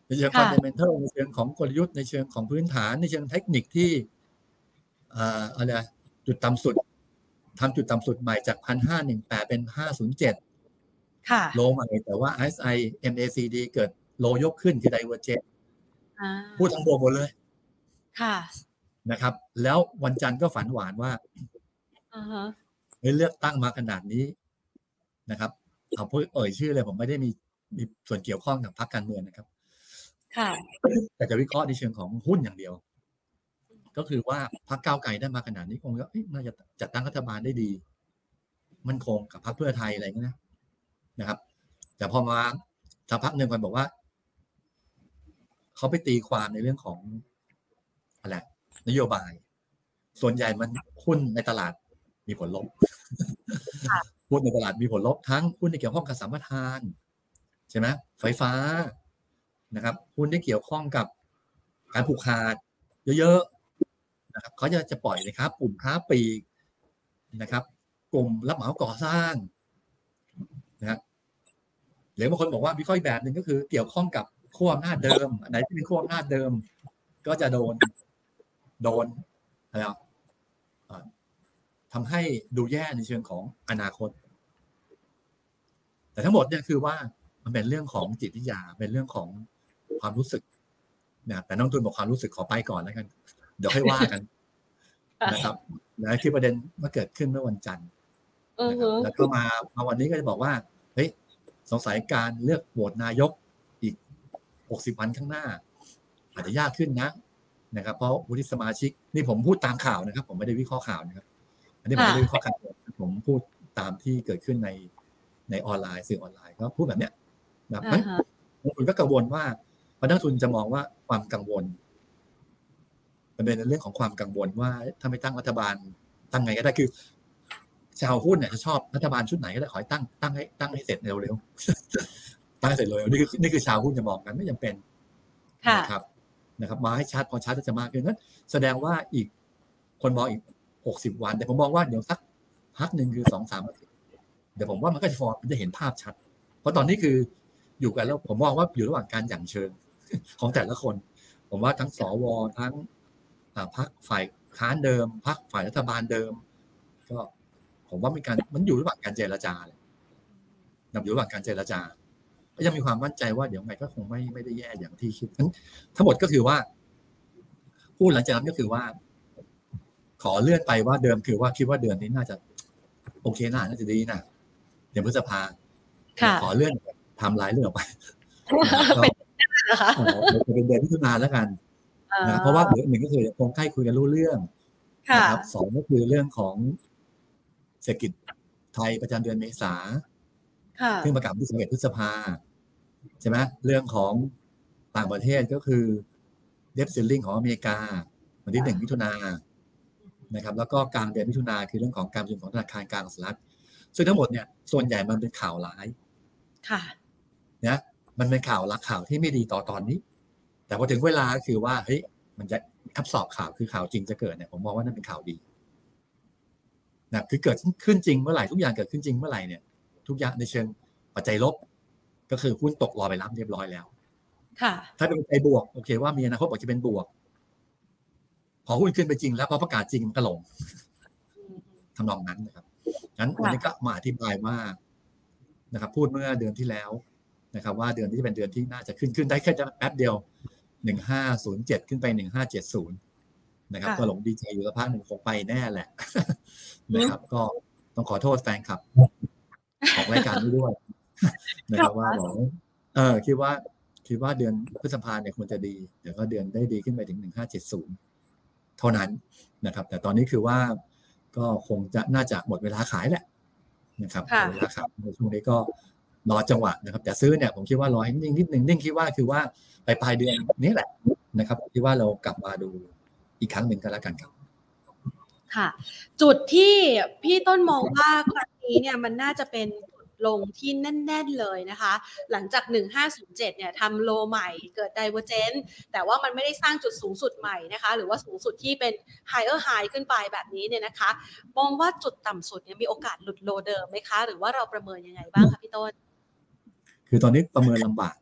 B: ในเชิง
A: ค่ะ
B: fundamental ในเชิงของกลยุทธ์ในเชิงของพื้นฐาน ในเชิงเทคนิคที่อ่าอะไรอะจุดต่ำสุดทำจุดต่ำสุดใหม่จากพันห้าหนึ่งแปดเป็นห้าศูนย์เจ็ด
A: ค่ะ
B: โลใหม่แต่ว่า SI MACD เกิดโลยกขึ้นคือ divergent
A: อ่า
B: พูดทั้งบวกหมดเลย
A: ค่ะ
B: นะครับ แล้ววันจันทร์ก็ฝันหวานว่า
A: อ่าฮะ
B: เฮ้ยเลือกตั้งมาขนาดนี้นะครับเอาพูดเอ่ยชื่อเลยผมไม่ได้มีมีส่วนเกี่ยวข้องกับพรรคการเมืองนะครับ
A: ค่ะ
B: แต่จะวิเคราะห์ในเชิงของหุ้นอย่างเดียว ก็คือว่าพรรคก้าวไกลได้มาขนาดนี้คงก็เอ๊ะน่าจะจัดตั้งรัฐบาลได้ดี มันคงกับพรรคเพื่อไทยอะไรเงี้ยนะนะครับ แต่พอมาสักพักหนึ่งคนบอกว่าเขาไปตีความในเรื่องของอะไรนโยบาย ส่วนใหญ่มันหุ้นในตลาดมีผลลบหุ้นในตลาดมีผลลบทั้งหุ้นที่เกี่ยวข้องกับสัมปทาน ใช่ไหมไฟฟ้า นะครับหุ้นที่เกี่ยวข้องกับการผูกขาด เยอะๆนะครับเขาจะจะปล่อยเลยครับกลุ่มค้าปลีกนะครับ กลุ่มรับเหมาก่อสร้างนะครับหรือบางคนบอกว่าวิเคราะห์อีกแบบหนึ่งก็คือ เกี่ยวข้องกับขั้วอำนาจเดิมอันไหนที่เป็นขั้วอำนาจเดิม ก็จะโดนโดนอะไรทำให้ดูแย่ในเชิงของอนาคต แต่ทั้งหมดเนี่ยคือว่ามันเป็นเรื่องของจิตวิทยาเป็นเรื่องของ ความรู้สึกนะแต่น้องตุนบอกความรู้สึกขอไปก่อนแล้วกัน เดี๋ยวค่อยว่ากันนะครับนะคือประเด็นเมื่อเกิดขึ้นเมื่อวันจันทร์
A: อือ
B: นะครับ
A: ฮึ
B: แล้วก็มามาวันนี้ก็จะบอกว่าเฮ้ยสงสัยการเลือกโหวตนายกอีก 60 วันข้างหน้า อาจจะยากขึ้นนะนะครับ เพราะวุฒิสมาชิกนี่ผมพูดตามข่าวนะครับ ผมไม่ได้วิเคราะห์ข่าวนะครับ อันนี้ผมไม่ได้วิเคราะห์ข่าวผมพูดตามที่เกิดขึ้นในในออนไลน์สื่อออนไลน์ก็พูดแบบเนี้ยนะครับ
A: อ่าฮะ
B: นักทุนก็กังวลว่าพ นักทุนจะมองว่าความกังวล มันเป็นเรื่องของความกังวลว่าถ้าไม่ตั้งรัฐบาลตั้งไงก็ได้คือชาวหุ้นเนี่ยจะชอบรัฐบาลชุดไหนก็ได้ขอให้ตั้งตั้งให้ตั้งให้เสร็จเร็วๆตั้งให้เสร็จเร็วนี่คือนี่คือชาวหุ้นจะมองกันไม่จำเป็น
A: ค่ะ
B: นะครับ นะครับ มาให้ชัดพอชัดก็จะมากขึ้นนั้น แสดงว่าอีกคนมองอีกหกสิบวัน แต่ผมมองว่าเดี๋ยวสักพักหนึ่งคือสองสามอาทิตย์เดี๋ยวผมว่ามันก็จะฟอร์มมันจะเห็นภาพชัด เพราะตอนนี้คืออยู่กันแล้วผมมองว่าอยู่ระหว่างการหยั่งเชิง ของแต่ละคน ผมว่าทั้งสวทั้งอ่าพรรคฝ่ายค้านเดิมพรรคฝ่ายรัฐบาลเดิม ก็ผมว่ามีการมันอยู่ระหว่างการเจรจาเลยนะอยู่ระหว่างการเจรจาก็ยังมีความมั่นใจว่าเดี๋ยวไงก็คงไม่ไม่ได้แย่อย่างที่คิดทั้งทั้งหมดก็คือว่าพูดหลังจากนั้นก็คือว่า ขอเลื่อนไปว่าเดิมคือว่าคิดว่าเดือนนี้น่าจะ โอเคน่าน่าจะดีนะเดือนพฤษภา
A: ค่ะ
B: ขอเลื่อนทำลายเรื่องออกไป
A: เป็น นะคะ
B: เออเป็นเดือนมิถุนาแล้วกัน
A: อ่
B: นะเพราะว่าเดี๋ยวหนึ่งก็คือคงใกล้คุยกันรู้เรื่อง
A: ค่ะ
B: นะครับสองก็คือเรื่องของเศรษฐกิจไทยประจำเดือนเมษา
A: ค่ะ
B: ซึ่งประกาศวันที่11พฤษภาใช่ไหมเรื่องของต่างประเทศก็คือเดฟซิลลิงของอเมริกา วันที่หนึ่งมิถุนานะครับ แล้วก็กลางเดือนมิถุนาคือเรื่องของการประชุมของธนาคารกลางสหรัฐซึ่งทั้งหมดเนี่ยส่วนใหญ่มันเป็นข่าวร้าย
A: ค่ะ
B: นะ มันเป็นข่าวรักข่าวที่ไม่ดีต่อตอนนี้ แต่พอถึงเวลาก็คือว่าเฮ้ยมันจะทับสอบข่าวคือข่าวจริงจะเกิดเนี่ยผมมองว่านั่นเป็นข่าวดีนะคือเกิดขึ้นจริงเมื่อไหร่ทุกอย่างเกิดขึ้นจริงเมื่อไหร่เนี่ย ทุกอย่างในเชิงปัจจัยลบ ก็คือหุ้นตกรอไปรับเรียบร้อยแล้ว
A: ค่ะ
B: ถ้าเป็นปัจจัยบวกโอเคว่ามีอนาคตบอกจะเป็นบวก พอหุ้นขึ้นไปจริง แล้วพอประกาศจริงมันก็ลงทำนองนั้นนะครับงั้นวันนี้ก็มาอธิบายว่านะครับ พูดเมื่อเดือนที่แล้ว นะครับว่าเดือนนี้จะเป็นเดือนที่น่าจะขึ้นขึ้นได้แค่แป๊บเดียวหนึ่งห้าศูนย์เจ็ดขึ้นไปหนึ่งห้าเจ็ดศูนย์นะครับ
A: ค่ะ
B: ก็หลงดีใจอยู่สักพักหนึ่งคงไปแน่แหละนะครับ ก็ต้องขอโทษแฟนคลับ ของรายการนี้ด้วยนะครับว่าบอกว่าเออคิดว่าคิดว่าเดือนพฤษภาเนี่ยควรจะดีเดี๋ยวก็เดือนได้ดีขึ้นไปถึงหนึ่งห้าเจ็ดศูนย์เท่านั้นนะครับ แต่ตอนนี้คือว่าก็คงจะน่าจะหมดเวลาขายแหละนะครับห
A: ค่ะ
B: มดเวลาขายในช่วงนี้ก็ รอจังหวะนะครับ แต่ซื้อเนี่ยผมคิดว่ารอให้นิ่งนิดหนึ่งนิ่งคิดว่าคือว่าไปปลายเดือนนี้แหละนะครับคิดว่าเรากลับมาดูอีกครั้งหนึ่งก็แล้วกันครับ
A: ค่ะ จุดที่พี่ต้นมองว่าครั้งนี้เนี่ยมันน่าจะเป็นจุดลงที่แน่น ๆ เลยนะคะ หลังจาก 1507 เนี่ยทำโลใหม่เกิด divergence แต่ว่ามันไม่ได้สร้างจุดสูงสุดใหม่นะคะ หรือว่าสูงสุดที่เป็น higher high ขึ้นไปแบบนี้เนี่ยนะคะ มองว่าจุดต่ำสุดเนี่ยมีโอกาสหลุดโลเดิมไหมคะ หรือว่าเราประเมินยังไงบ้างคะพี่ต้น
B: คือตอนนี้ประเมินลำบาก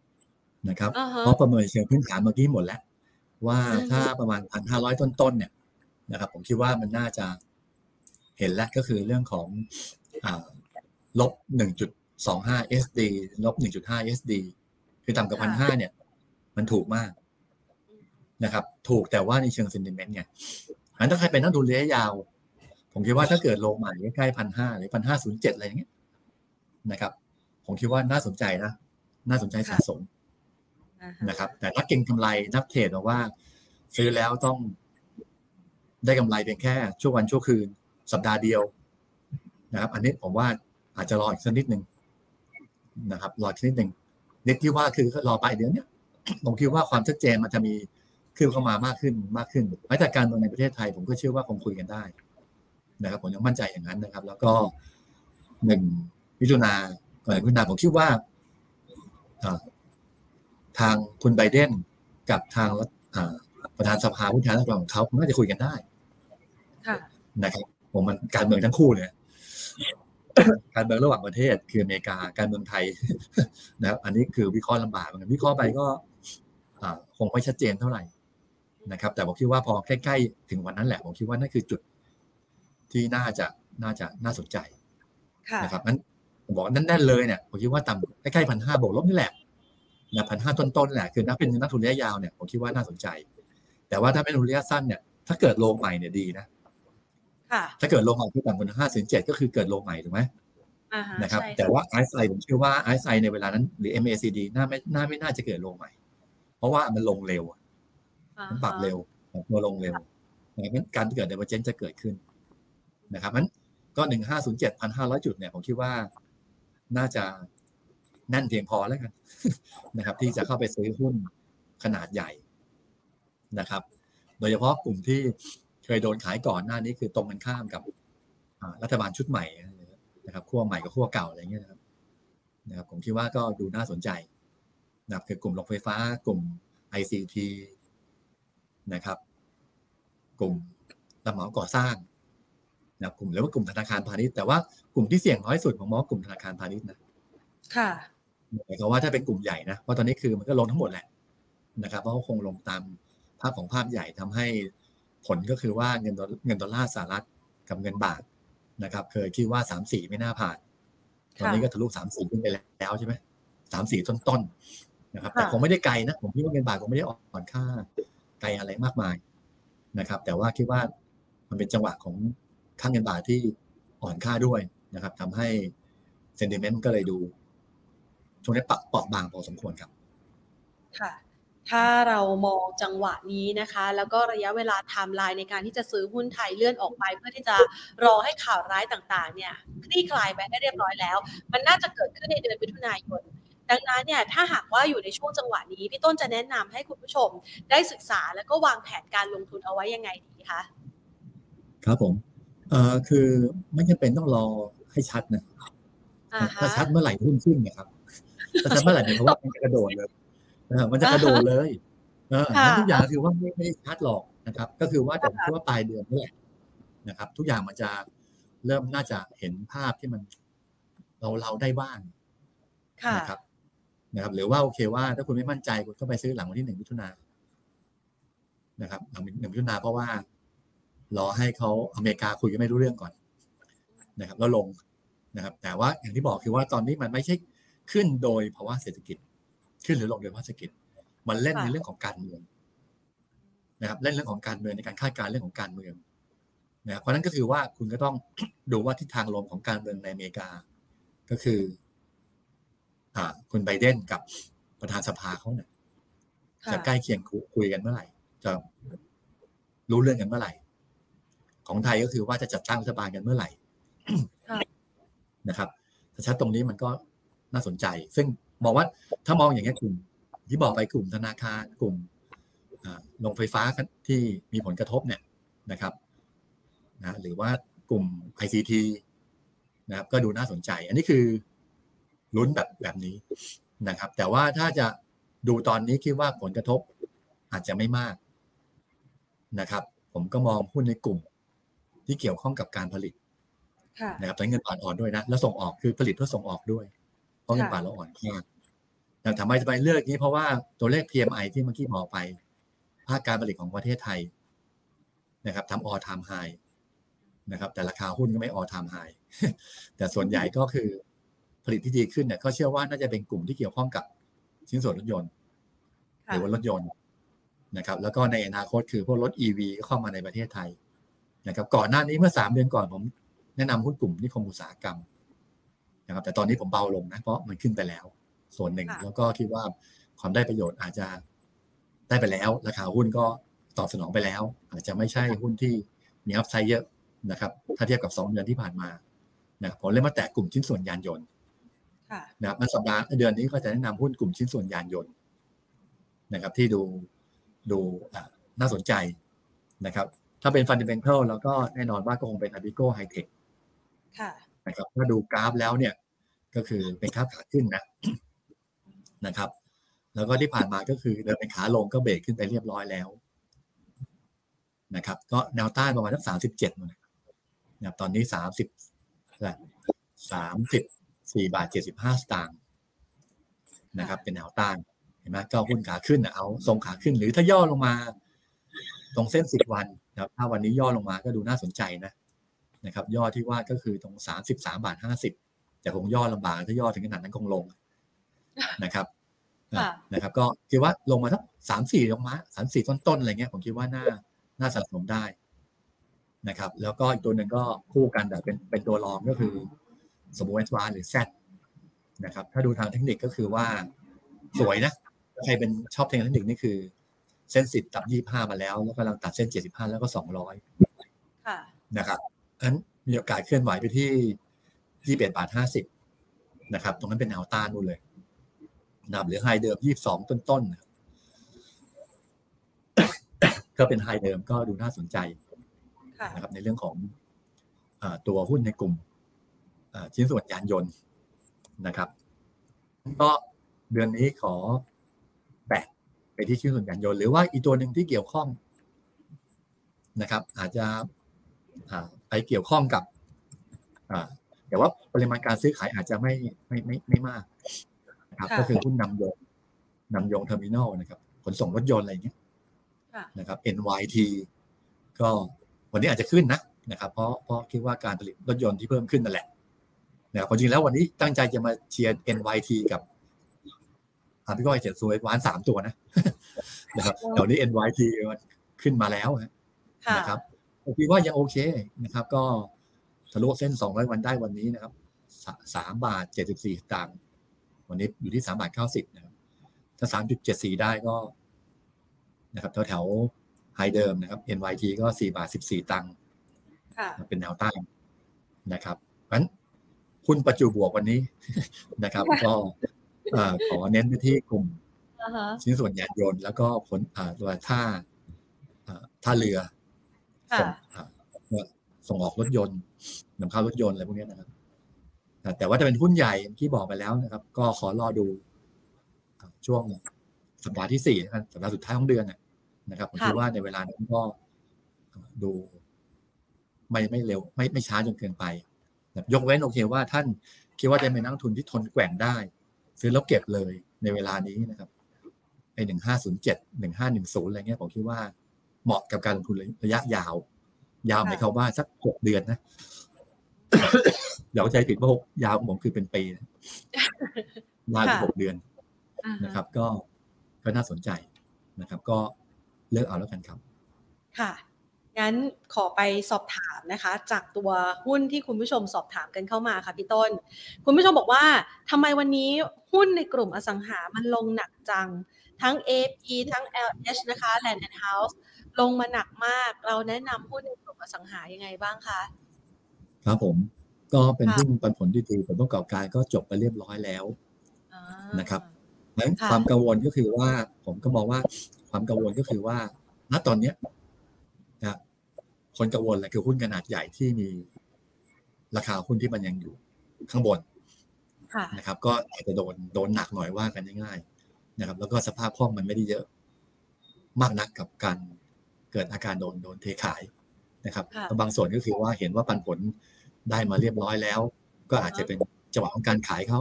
B: นะครับ
A: อ่าฮะ
B: เพราะประเมินเชิงพื้นฐานเมื่อกี้หมดแล้ว ว่า
A: อืม
B: ถ้าประมาณพันห้าร้อยต้นๆเนี่ยนะครับ ผมคิดว่ามันน่าจะเห็นแล้วก็คือเรื่องของอ่าลบหนึ่งจุดสองห้า SD ลบหนึ่งจุดห้า SD คือต่ำกว่าพันห้าเนี่ย มันถูกมากนะครับ ถูกแต่ว่าในเชิง sentiment ไงอันถ้าใครเป็นนักทุนระยะยาว ผมคิดว่าถ้าเกิดลงใหม่ใกล้พันห้าหรือพันห้าศูนย์เจ็ดอะไรอย่างเงี้ยนะครับ ผมคิดว่าน่าสนใจนะ น่าสนใจสะสม
A: อ่าฮะ
B: นะครับ แต่นักเก็งกำไรนักเทรดบอกว่า ซื้อแล้วต้องได้กำไรเพียงแค่ชั่ววันชั่วคืน สัปดาห์เดียวนะครับ อันนี้ผมว่าอาจจะรออีกสักนิดหนึ่งนะครับ รออีกนิดหนึ่งนิดที่ว่าคือรอปลายเดือนเนี้ยผมคิดว่าความชัดเจนมันจะมีขึ้นเข้ามามากขึ้นมากขึ้นแม้แต่การเมืองในประเทศไทย ผมก็เชื่อว่าคงคุยกันได้ นะครับ ผมยังมั่นใจอย่างนั้นนะครับ แล้วก็หนึ่งมิถุนา ก่อนมิถุนาผมคิดว่าอ่าทางคุณไบเดนกับทางรัฐอ่าประธานสภาผู้แทนราษฎรของเขาน่าจะคุยกันได้
A: ค่ะ
B: นะครับผมมันการเมืองทั้งคู่เลยการเมืองระหว่างประเทศคืออเมริกาการเมืองไทยนะครับ อันนี้คือวิเคราะห์ลำบากเหมือนกันวิเคราะห์ไปก็อ่าคงไม่ชัดเจนเท่าไหร่นะครับ แต่ผมคิดว่าพอใกล้ๆถึงวันนั้นแหละ ผมคิดว่านั่นคือจุดที่น่าจะน่าจะน่าสนใจ
A: ค่ะ
B: นะครับนั้น ผมบอกว่าแน่นๆเลยเนี่ยผมคิดว่าต่ำใกล้ๆพันห้าบวกลบนี่แหละนะพันห้าต้นๆแหละคือนักเป็นนักทุนระยะยาวเนี่ยผมคิดว่าน่าสนใจ แต่ว่าถ้าเป็นทุนระยะสั้นเนี่ยถ้าเกิดโลงใหม่เนี่ยดีนะ
A: ค่ะ
B: ถ้าเกิดโลงใหม่ที่ต่ำกว่าห้าสิบเจ็ดก็คือเกิดโลงใหม่ถูกไหม
A: อ่าฮะ
B: นะครับ
A: ใช่
B: แต่ว่า RSI ผมเชื่อว่า RSI ในเวลานั้น หรือ MACD น่าไม่น่าไม่น่าจะเกิดโลงใหม่ เพราะว่ามันลงเร็ว
A: อ่า
B: มันปรับเร็วปรับตัวลงเร็วนะครับงั้นการเกิด divergence จะเกิดขึ้นนะครับมันก็หนึ่งห้าศูนย์เจ็ดพันห้าร้อยจุดเนี่ยผมคิดว่า น่าจะแน่นเพียงพอแล้วกันนะครับ ที่จะเข้าไปซื้อหุ้นขนาดใหญ่นะครับ โดยเฉพาะกลุ่มที่เคยโดนขายก่อนหน้านี้คือตรงกันข้ามกับรัฐบาลชุดใหม่นะครับขั้วใหม่กับขั้วเก่าอะไรเงี้ยนะครับนะครับผมคิดว่าก็ดูน่าสนใจนะครับคือกลุ่มโรงไฟฟ้ากลุ่ม ICT นะครับ กลุ่มรับเหมาก่อสร้าง นะครับกลุ่มหรือว่ากลุ่มธนาคารพาณิชย์แต่ว่ากลุ่มที่เสี่ยงน้อยสุดผมมองว่ากลุ่มธนาคารพาณิชย์นะ
A: ค่ะ
B: หมายความว่าถ้าเป็นกลุ่มใหญ่นะเพราะตอนนี้คือมันก็ลงทั้งหมดแหละนะครับเพราะว่าคงลงตามภาพของภาพใหญ่ทำให้ผลก็คือว่าเงินดอลเงินดอลลาร์สหรัฐกับเงินบาทนะครับ เคยคิดว่าสามสี่ไม่น่าผ่าน ตอนนี้ก็ทะลุสามสี่ขึ้นไปแล้วใช่ไหมสามสี่ต้นๆนะครับแต่คงไม่ได้ไกลนะผมคิดว่าเงินบาทคงไม่ได้อ่อนค่าไกลอะไรมากมายนะครับ แต่ว่าคิดว่ามันเป็นจังหวะของ ค่าเงินบาทที่อ่อนค่าด้วยนะครับทำให้ sentiment ก็เลยดูช่วงนี้ปรับเปราะบางพอสมควรครับ
A: ค่ะ ถ้าเรามองจังหวะนี้นะคะ แล้วก็ระยะเวลาไทม์ไลน์ในการที่จะซื้อหุ้นไทยเลื่อนออกไปเพื่อที่จะรอให้ข่าวร้ายต่างๆ เนี่ยคลี่คลายไปให้เรียบร้อยแล้ว มันน่าจะเกิดขึ้นในเดือนมิถุนายนดังนั้นเนี่ยถ้าหากว่าอยู่ในช่วงจังหวะนี้ พี่ต้นจะแนะนำให้คุณผู้ชมได้ศึกษาแล้วก็วางแผนการลงทุนเอาไว้ยังไงดีคะ
B: ครับผมเอ่อคือไม่จำเป็นต้องรอให้ชัดนะ
A: อ่าฮะ
B: ถ้าชัดเมื่อไหร่หุ้นขึ้นนะครับถ้าชัดเมื่อไหร่เนี่ยเพราะว่ามันจะกระโดดเลยนะครับมันจะกระโดดเลยเออ
A: ค่ะ
B: ทุกอย่างคือว่าไม่ไม่ได้ชัดหรอกนะครับ ก็คือว่าแต่ผมคิดว่าปลายเดือนนี่แหละนะครับ ทุกอย่างมันจะเริ่มน่าจะเห็นภาพที่มันเราเราได้บ้าง
A: ค่ะ
B: นะครับนะครับ หรือว่าโอเคว่าถ้าคุณไม่มั่นใจคุณก็ไปซื้อหลังวันที่หนึ่งมิถุนานะครับหลังหนึ่งมิถุนาเพราะว่า รอให้เขาอเมริกาคุยกันไม่รู้เรื่องก่อนนะครับแล้วลงนะครับแต่ว่าอย่างที่บอกคือว่าตอนนี้มันไม่ใช่ขึ้นโดยภาวะเศรษฐกิจ ขึ้นหรือลงโดยภาวะเศรษฐกิจ มันเล่นในเรื่องของการเมืองนะครับเล่นเรื่องของการเมืองในการคาดการณ์เรื่องของการเมืองนะครับเพราะนั้นก็คือว่าคุณก็ต้องดูว่าทิศทางลมของการเมืองในอเมริกา ก็คืออ่าคุณไบเดนกับประธานสภาเขาเนี่ยจะใกล้เคียงคุยกันเมื่อไหร่จะรู้เรื่องกันเมื่อไหร่ ของไทยก็คือว่าจะจัดตั้งรัฐบาลกันเมื่อไหร่
A: ค่ะ
B: นะครับแต่ชัดตรงนี้มันก็น่าสนใจ ซึ่งมองว่าถ้ามองอย่างนี้ยกลุ่ม ที่บอกไปกลุ่มธนาคารกลุ่มอ่าโรงไฟฟ้าที่มีผลกระทบเนี่ยนะครับนะหรือว่ากลุ่ม ICT นะครับ ก็ดูน่าสนใจ อันนี้คือลุ้นแบบแบบนี้นะครับ แต่ว่าถ้าจะดูตอนนี้คิดว่าผลกระทบอาจจะไม่มากนะครับ ผมก็มองหุ้นในกลุ่ม ที่เกี่ยวข้องกับการผลิต
A: ค่ะ
B: นะครับแต่เงินบาทอ่อนด้วยนะ แล้วส่งออกคือผลิตเพื่อส่งออกด้วย เพราะเงินบาทเราอ่อนค่าแต่ทำไมจะไปเลือกนี้เพราะว่าตัวเลข PMI ที่เมื่อกี้บอกไป ภาคการผลิตของประเทศไทยนะครับทำ all time high นะครับ แต่ราคาหุ้นก็ไม่ all time high แต่ส่วนใหญ่ก็คือผลิตที่ดีขึ้นเนี่ยก็เชื่อว่าน่าจะเป็นกลุ่มที่เกี่ยวข้องกับชิ้นส่วนรถยนต์ห
A: ค่ะ
B: รือว่ารถยนต์นะครับ แล้วก็ในอนาคตคือพวกรถ EV ก็เข้ามาในประเทศไทย นะครับก่อนหน้านี้เมื่อสามเดือนก่อนผมแนะนำหุ้นกลุ่มนิคมอุตสาหกรรมนะครับแต่ตอนนี้ผมเบาลงนะเพราะมันขึ้นไปแล้ว ส่วนหนึ่ง
A: ค่ะ
B: แล้วก็คิดว่าความได้ประโยชน์อาจจะได้ไปแล้ว ราคาหุ้นก็ตอบสนองไปแล้ว อาจจะไม่ใช่หุ้นที่มีอัพไซด์เยอะนะครับ ถ้าเทียบกับสองเดือนที่ผ่านมานะครับผมเลยมาแตะกลุ่มชิ้นส่วนยานยนต์
A: ค่ะ
B: นะครับในสัปดาห์เดือนนี้ก็จะแนะนำหุ้นกลุ่มชิ้นส่วนยานยนต์นะครับ ที่ดูดูอ่าน่าสนใจนะครับ ถ้าเป็น fundamental แล้วก็แน่นอนว่าก็คงเป็นอาปิโกไฮเทค
A: ค่ะ
B: นะครับถ้าดูกราฟแล้วเนี่ยก็คือเป็นกราฟขาขึ้นนะนะครับ แล้วก็ที่ผ่านมาก็คือเดิมเป็นขาลงก็เบรกขึ้นไปเรียบร้อยแล้วนะครับ ก็แนวต้านประมาณสักสามสิบเจ็ดนะครับตอนนี้สามสิบสามสิบสี่บาทเจ็ดสิบห้าสตางค์นะครับ เป็นแนวต้านเห็นไหมก็หุ้นขาขึ้นน่ะเอาทรงขาขึ้นหรือถ้าย่อลงมา ตรงเส้นสิบวัน นะครับถ้าวันนี้ย่อลงมาก็ดูน่าสนใจนะนะครับย่อที่ว่าก็คือตรงสามสิบสามบาทห้าสิบแต่คงย่อลำบากถ้าย่อถึงขนาดนั้นคงลงนะครับ
A: ค่ะ
B: นะครับ ก็คิดว่าลงมาสักสามสี่ลงมาสามสี่ต้นๆอะไรเงี้ยผมคิดว่าน่าน่าสะสมได้นะครับ แล้วก็อีกตัวหนึ่งก็คู่กันแต่เป็นเป็นตัวรองก็คือสมมติว่าหรือ Z นะครับ ถ้าดูทางเทคนิคก็คือว่าสวยนะใครเป็นชอบเทคนิคนี่คือ เส้นสิบตับยี่ห้ามาแล้ว แล้วกำลังตัดเส้นเจ็ดสิบห้าแล้วก็สองร้อย
A: ค่ะ
B: นะครับอันมีโอกาสเคลื่อนไหวไปที่ยี่สิบเอ็ดบาทห้าสิบนะครับ ตรงนั้นเป็นแนวต้านนู่นเลยนะครับหรือไฮเดิมยี่สิบสองต้นๆนะครับก็เป็นไฮเดิมก็ดูน่าสนใจ
A: ค่ะ
B: นะครับ ในเรื่องของอ่าตัวหุ้นในกลุ่มอ่าชิ้นส่วนยานยนต์นะครับ ก็เดือนนี้ขอแตะ ไปที่ชิ้นส่วนยานยนต์หรือว่าอีกตัวหนึ่งที่เกี่ยวข้องนะครับ อาจจะอ่าไปเกี่ยวข้องกับอ่าแต่ว่าปริมาณการซื้อขายอาจจะไม่ไม่ไม่ไม่มากนะครับ
A: ค่ะ
B: ก็คือหุ้นนามยงนามยงเทอร์มินอลนะครับ ขนส่งรถยนต์อะไรอย่างเงี้ย
A: ค่ะ
B: นะครับ NYT ก็วันนี้อาจจะขึ้นนะนะครับ เพราะเพราะคิดว่าการผลิตรถยนต์ที่เพิ่มขึ้นนั่นแหละนะครับความจริงแล้ววันนี้ตั้งใจจะมาเชียร์ NYT กับอ่า พี่ก้อยเจ็ดสวยวานสามตัวนะนะครับเดี๋ยวนี้ NYT มันขึ้นมาแล้วฮะ
A: ค่ะ
B: นะครับผมคิดว่ายังโอเคนะครับ ก็ทะลุเส้น 200 วันได้วันนี้นะครับสาสามบาท74สตางค์วันนี้อยู่ที่3บาท90นะครับ ถ้า3.74ได้ก็ นะครับแถวแถวไฮเดิมนะครับ NYT ก็4บาท14ตังค์
A: ค่ะ
B: เป็นแนวต้านนะครับเพราะฉะนั้นหุ้นประจุบวกวันนี้นะครับ ก็เอ่อ ขอเน้นไปที่กลุ่ม
A: อ่าฮะ
B: ชิ้นส่วนยานยนต์แล้วก็ผลอ่าตัวท่าอ่าท่าเรือ
A: ค่ะ
B: ส่งอ่าส่งออกรถยนต์นำเข้ารถยนต์อะไรพวกนี้นะครับอ่าแต่ว่าจะเป็นหุ้นใหญ่ที่บอกไปแล้วนะครับ ก็ขอรอดูอ่าช่วงสัปดาห์ที่สี่นะครับสัปดาห์สุดท้ายของเดือนน่ะนะครับผมคิดว่าในเวลานั้นก็อ่าดูไม่ไม่เร็ว ไม่ไม่ช้าจนเกินไปนะครับยกเว้นโอเคว่าท่านคิดว่าจะเป็นนักลงทุนที่ทนแกว่งได้ ซื้อแล้วเก็บเลยในเวลานี้นะครับไอหนึ่งห้าศูนย์เจ็ดหนึ่งห้าหนึ่งศูนย์อะไรเงี้ยผมคิดว่าเหมาะกับการลงทุนระยะยาว ยาวหมายความว่าสักหกเดือนนะเดี๋ยวใจผิดว่าหกยาวของผมคือเป็นปีนะยาวถึงหกเดือน
A: อ่าฮะ
B: นะครับ ก็ก็น่าสนใจนะครับ ก็เลือกเอาแล้วกันครับ
A: ค่ะ งั้นขอไปสอบถามนะคะ จากตัวหุ้นที่คุณผู้ชมสอบถามกันเข้ามาค่ะพี่ต้น คุณผู้ชมบอกว่าทำไมวันนี้หุ้นในกลุ่มอสังหามันลงหนักจัง ทั้ง AP ทั้ง LH นะคะ Land and House ลงมาหนักมาก เราแนะนำหุ้นในกลุ่มอสังหายังไงบ้างคะ
B: ครับผมก็เป็น
A: ค่ะ
B: หุ้นปันผลที่ดีผลประกอบการก็จบไปเรียบร้อยแล้ว
A: อ่า
B: นะครับนั้น
A: ค่ะ
B: ความกังวลก็คือว่าผมก็มองว่าความกังวลก็คือว่าณตอนเนี้ยนะครับ คนกังวลอะไรคือหุ้นขนาดใหญ่ที่มีราคาหุ้นที่มันยังอยู่ข้างบน
A: ค่ะ
B: นะครับ ก็อาจจะโดนโดนหนักหน่อยว่ากันง่ายๆนะครับ แล้วก็สภาพคล่องมันไม่ได้เยอะ มากนักกับการเกิดอาการโดนโดนเทขายนะครับ
A: ค่ะ
B: แล้วบางส่วนก็คือว่าเห็นว่าปันผลได้มาเรียบร้อยแล้ว ก็อาจจะเป็นจังหวะของการขายเขา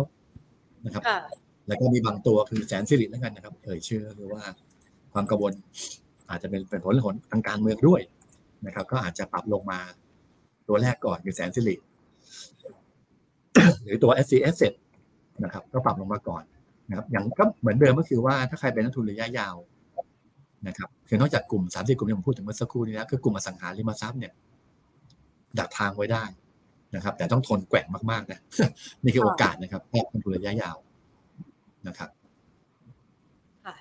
B: นะครับ
A: ค่ะ
B: แล้วก็มีบางตัวคือแสนสิริแล้วกันนะครับ เอ่ยชื่อคือว่าความกังวลอาจจะเป็นเป็นผลผลทางการเมืองด้วย นะครับ ก็อาจจะปรับลงมาตัวแรกก่อนคือแสนสิริหรือตัว S C S นะครับ ก็ปรับลงมาก่อนนะครับ อย่างก็เหมือนเดิมก็คือว่าถ้าใครเป็นนักทุนระยะยาวนะครับคือนอกจากกลุ่มสามสิบกลุ่มที่ผมพูดถึงเมื่อสักครู่นี้แล้วคือกลุ่มอสังหาริมทรัพย์เนี่ยดักทางไว้ได้นะครับ แต่ต้องทนแกว่งมากๆนะนี่คือโอกาสนะครับถ้าเป็นทุนระยะยาวนะครับ
A: ค่ะ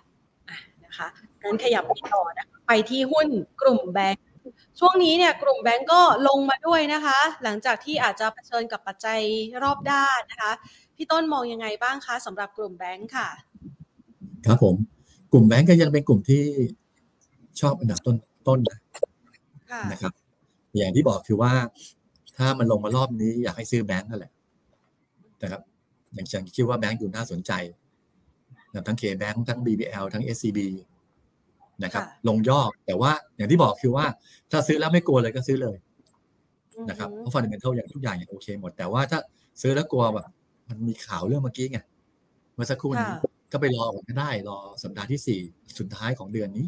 A: นะคะงั้นขยับไปต่อนะคะไปที่หุ้นกลุ่มแบงก์ ช่วงนี้เนี่ยกลุ่มแบงก์ก็ลงมาด้วยนะคะ หลังจากที่อาจจะเผชิญกับปัจจัยรอบด้านนะคะ พี่ต้นมองยังไงบ้างคะสำหรับกลุ่มแบงก์ค่ะ
B: ครับผม กลุ่มแบงก์ก็ยังเป็นกลุ่มที่ชอบอันดับต้นต้นนะ
A: ค่ะ
B: นะครับ อย่างที่บอกคือว่าถ้ามันลงมารอบนี้อยากให้ซื้อแบงก์นั่นแหละนะครับ อย่างฉันคิดว่าแบงก์อยู่น่าสนใจนะครับทั้งเคแบงก์ทั้ง BBL ทั้ง SCB นะครับลงย่อแต่ว่าอย่างที่บอกคือว่าถ้าซื้อแล้วไม่กลัวเลยก็ซื้อเลยนะครับเพราะฟันเดเมนทัลอย่างทุกอย่างอย่างโอเคหมดแต่ว่าถ้าซื้อแล้วกลัวแบบมันมีข่าวเรื่องเมื่อกี้ไงเมื่อสักครู่นี้
A: ค่ะ
B: ก็ไปรอก่อนก็ได้รอสัปดาห์ที่สี่สุดท้ายของเดือนนี้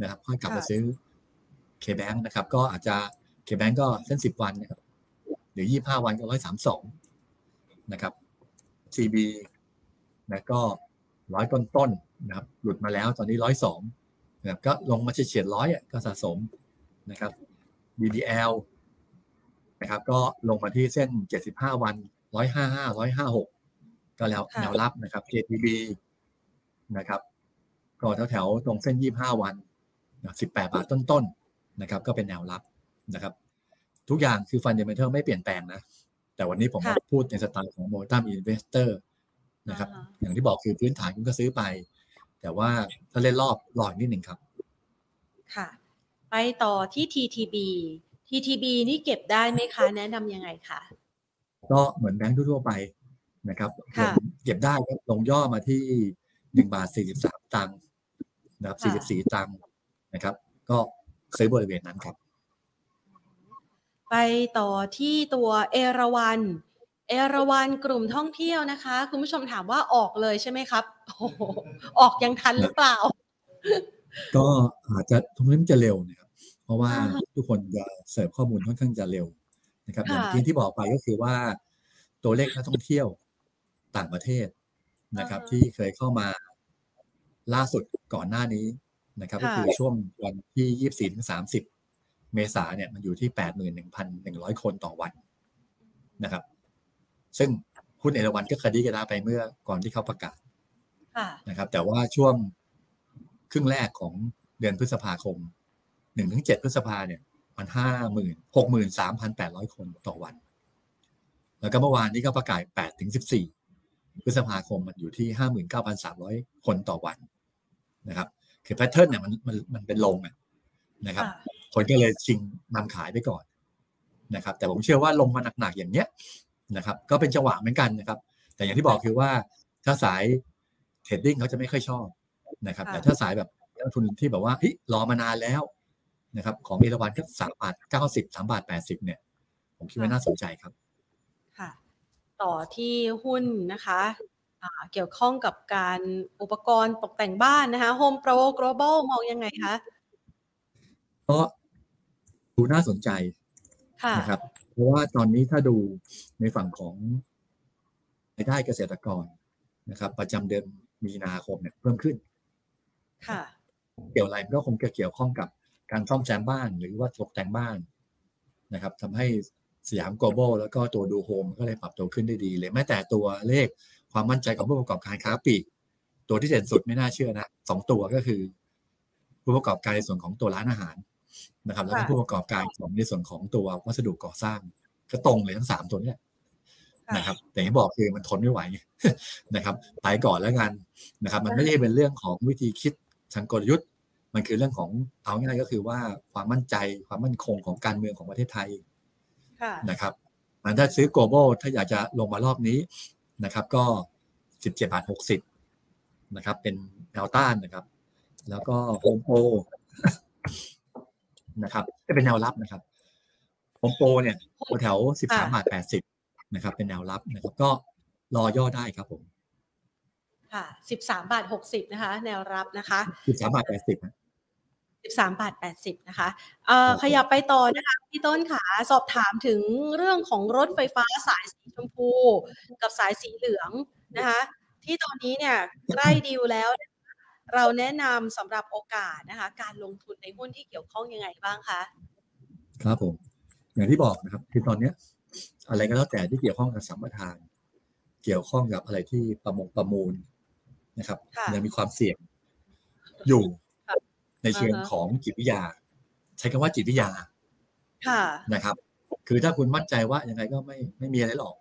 B: นะครับค่อยกลับมาซื้อเคแบงนะครับ ก็อาจจะเคแบงก็เส้นสิบวันนะครับหรือยี่ห้าวันก็ร้อยสามสองนะครับ CB นะก็ร้อยต้นต้นๆนะครับ หลุดมาแล้วตอนนี้ร้อยสอง นะครับก็ลงมาเฉียดร้อยก็สะสมนะครับ BBL นะครับก็ลงมาที่เส้น 75 วัน 155 156 ก็แล้ว
A: ค่ะ
B: แนวรับนะครับ KTB นะครับก็แถวๆตรงเส้น 25 วันนะ18 บาทต้นๆนะครับ ก็เป็นแนวรับนะครับ ทุกอย่างคือ fundamental ไม่เปลี่ยนแปลงนะ แต่วันนี้ผมมา
A: ค่ะ
B: พูดในสไตล์ของ momentum investor นะครับ
A: อ่าฮะ
B: อย่างที่บอกคือพื้นฐานคุณก็ซื้อไป แต่ว่าถ้าเล่นรอบรออีกนิดหนึ่งครับ
A: ค่ะ ไปต่อที่ TTB TTB นี่เก็บได้ไหมคะ แนะนำยังไงคะ
B: ก็เหมือนแบงค์ทั่วๆไปนะครับ
A: ค่ะ
B: เก็บได้ก็ลงย่อมาที่หนึ่งบาทสี่สิบสามตังค์นะครับสี่สิบสี่ตังค์นะครับ ก็ซื้อบริเวณนั้นครับ
A: ไปต่อที่ตัวเอราวัน เอราวันกลุ่มท่องเที่ยวนะคะ คุณผู้ชมถามว่าออกเลยใช่ไหมครับโอ้โหออกยังทันหรือเปล่า
B: ก็อาจจะตรงนี้มันจะเร็วนะครับเพราะว่า
A: อ่าฮะ
B: ทุกคนจะเสิร์ฟข้อมูลค่อนข้างจะเร็วนะครับอ
A: ค่ะ
B: ย่างที่ที่บอกไปก็คือว่า ตัวเลขนักท่องเที่ยวต่างประเทศนะครับ ที่เคยเข้ามาล่าสุดก่อนหน้านี้นะครับ ก็คือช่วงวันที่ยี่สี่ถึงสามสิบเมษาเนี่ยมันอยู่ที่แปดหมื่นหนึ่งพันหนึ่งร้อยคนต่อวันนะครับ ซึ่งหุ้นเอราวันก็คดีกันไปเมื่อก่อนที่เขาประกาศ
A: ค่ะ
B: นะครับ แต่ว่าช่วงครึ่งแรกของเดือนพฤษภาคมหนึ่งถึงเจ็ดพฤษภาเนี่ยมันห้าหมื่นหกหมื่นสามพันแปดร้อยคนต่อวัน แล้วก็เมื่อวานนี้ก็ประกาศแปดถึงสิบสี่พฤษภาคมมันอยู่ที่ห้าหมื่นเก้าพันสามร้อยคนต่อวันนะครับคือ pattern เนี่ยมันมันมันเป็นลงอะนะครับ
A: ค่ะ
B: คนก็เลยชิงนำขายไปก่อนนะครับ แต่ผมเชื่อว่าลงมาหนักๆอย่างเนี้ย นะครับ ก็เป็นจังหวะเหมือนกันนะครับ แต่อย่างที่บอกคือว่าถ้าสาย trading เขาจะไม่ค่อยชอบนะครับ
A: ค่ะ
B: แต่ถ้าสายแบบนักลงทุนที่แบบว่าเฮ้ยรอมานานแล้วนะครับ ของเอราวันก็สามบาทเก้าสิบสามบาทแปดสิบเนี่ย ผมคิดว่าน่าสนใจครับ
A: ค่ะ ต่อที่หุ้นนะคะอ่าเกี่ยวข้องกับการอุปกรณ์ตกแต่งบ้านนะคะ Home Pro Global มองยังไงคะ
B: ก็ดูน่าสนใจ
A: ค่ะ
B: นะครับเพ ราะว่าตอนนี้ถ้าดูในฝั่งของรายได้เกษตรกรนะครับ ประจำเดือนมีนาคมเนี่ยเพิ่มขึ้น
A: ค่ะ
B: เกี่ยวอะไรมันก็คงจะเกี่ยวข้องกับการซ่อมแซมบ้านหรือว่าตกแต่งบ้านนะครับทำให้สยามโกลบอลแล้วก็ตัวดูโฮมก็เลยปรับตัวขึ้นได้ดีเลยแม้แต่ตัวเลขความมั่นใจของผู้ประกอบการค้าปลีกตัวที่เด่นสุดไม่น่าเชื่อนะสองตัวก็คือ ผู้ประกอบการในส่วนของตัวร้านอาหาร นะครับแล้วก็
A: ค่ะ
B: ผู้ประกอบการของในส่วนของตัววัสดุก่อสร้าง ก็ตรงเลยทั้งสามตัวเนี้ย
A: ค่ะ
B: นะครับ แต่อย่างที่บอกคือมันทนไม่ไหวนะครับไปก่อนแล้วกันนะครับ มันไม่ได้เป็นเรื่องของวิธีคิดทางกลยุทธ์ มันคือเรื่องของเอาง่ายก็คือว่าความมั่นใจความมั่นคงของการเมืองของประเทศไทย
A: ค่ะ
B: นะครับมันถ้าซื้อ global ถ้าอยากจะลงมารอบนี้นะครับ ก็17บาท60นะครับ เป็นแนวต้านนะครับ แล้วก็โฮมโป นะครับจะเป็นแนวรับนะครับโฮมโปเนี่ยแถว13บาท80นะครับ เป็นแนวรับนะครับ ก็รอย่อได้ครับผม
A: ค่ะ13บาท60นะคะ แนวรับนะคะ
B: 13บาท80นะ
A: 13บาท80นะคะเอ่อ
B: ครับผม
A: ขยับไปต่อนะคะพี่ต้นค่ะสอบถามถึงเรื่องของรถไฟฟ้าสายสีชมพู กับสายสีเหลืองนะคะ ที่ตอนนี้เนี่ยใกล้ดีลแล้วเนี่ย เราแนะนำสำหรับโอกาสนะคะ การลงทุนในหุ้นที่เกี่ยวข้องยังไงบ้างคะ
B: ครับผม อย่างที่บอกนะครับ คือตอนเนี้ย อะไรก็แล้วแต่ที่เกี่ยวข้องกับสัมปทาน เกี่ยวข้องกับอะไรที่ประมงประมูลนะครับ
A: ค่ะ
B: ยังมีความเสี่ยงอยู่
A: ค่ะ
B: ในเชิง
A: อ่าฮะ
B: ของจิตวิทยา ใช้คำว่าจิตวิทยา
A: ค่ะ
B: นะครับ คือถ้าคุณมั่นใจว่ายังไงก็ไม่ไม่มีอะไรหรอก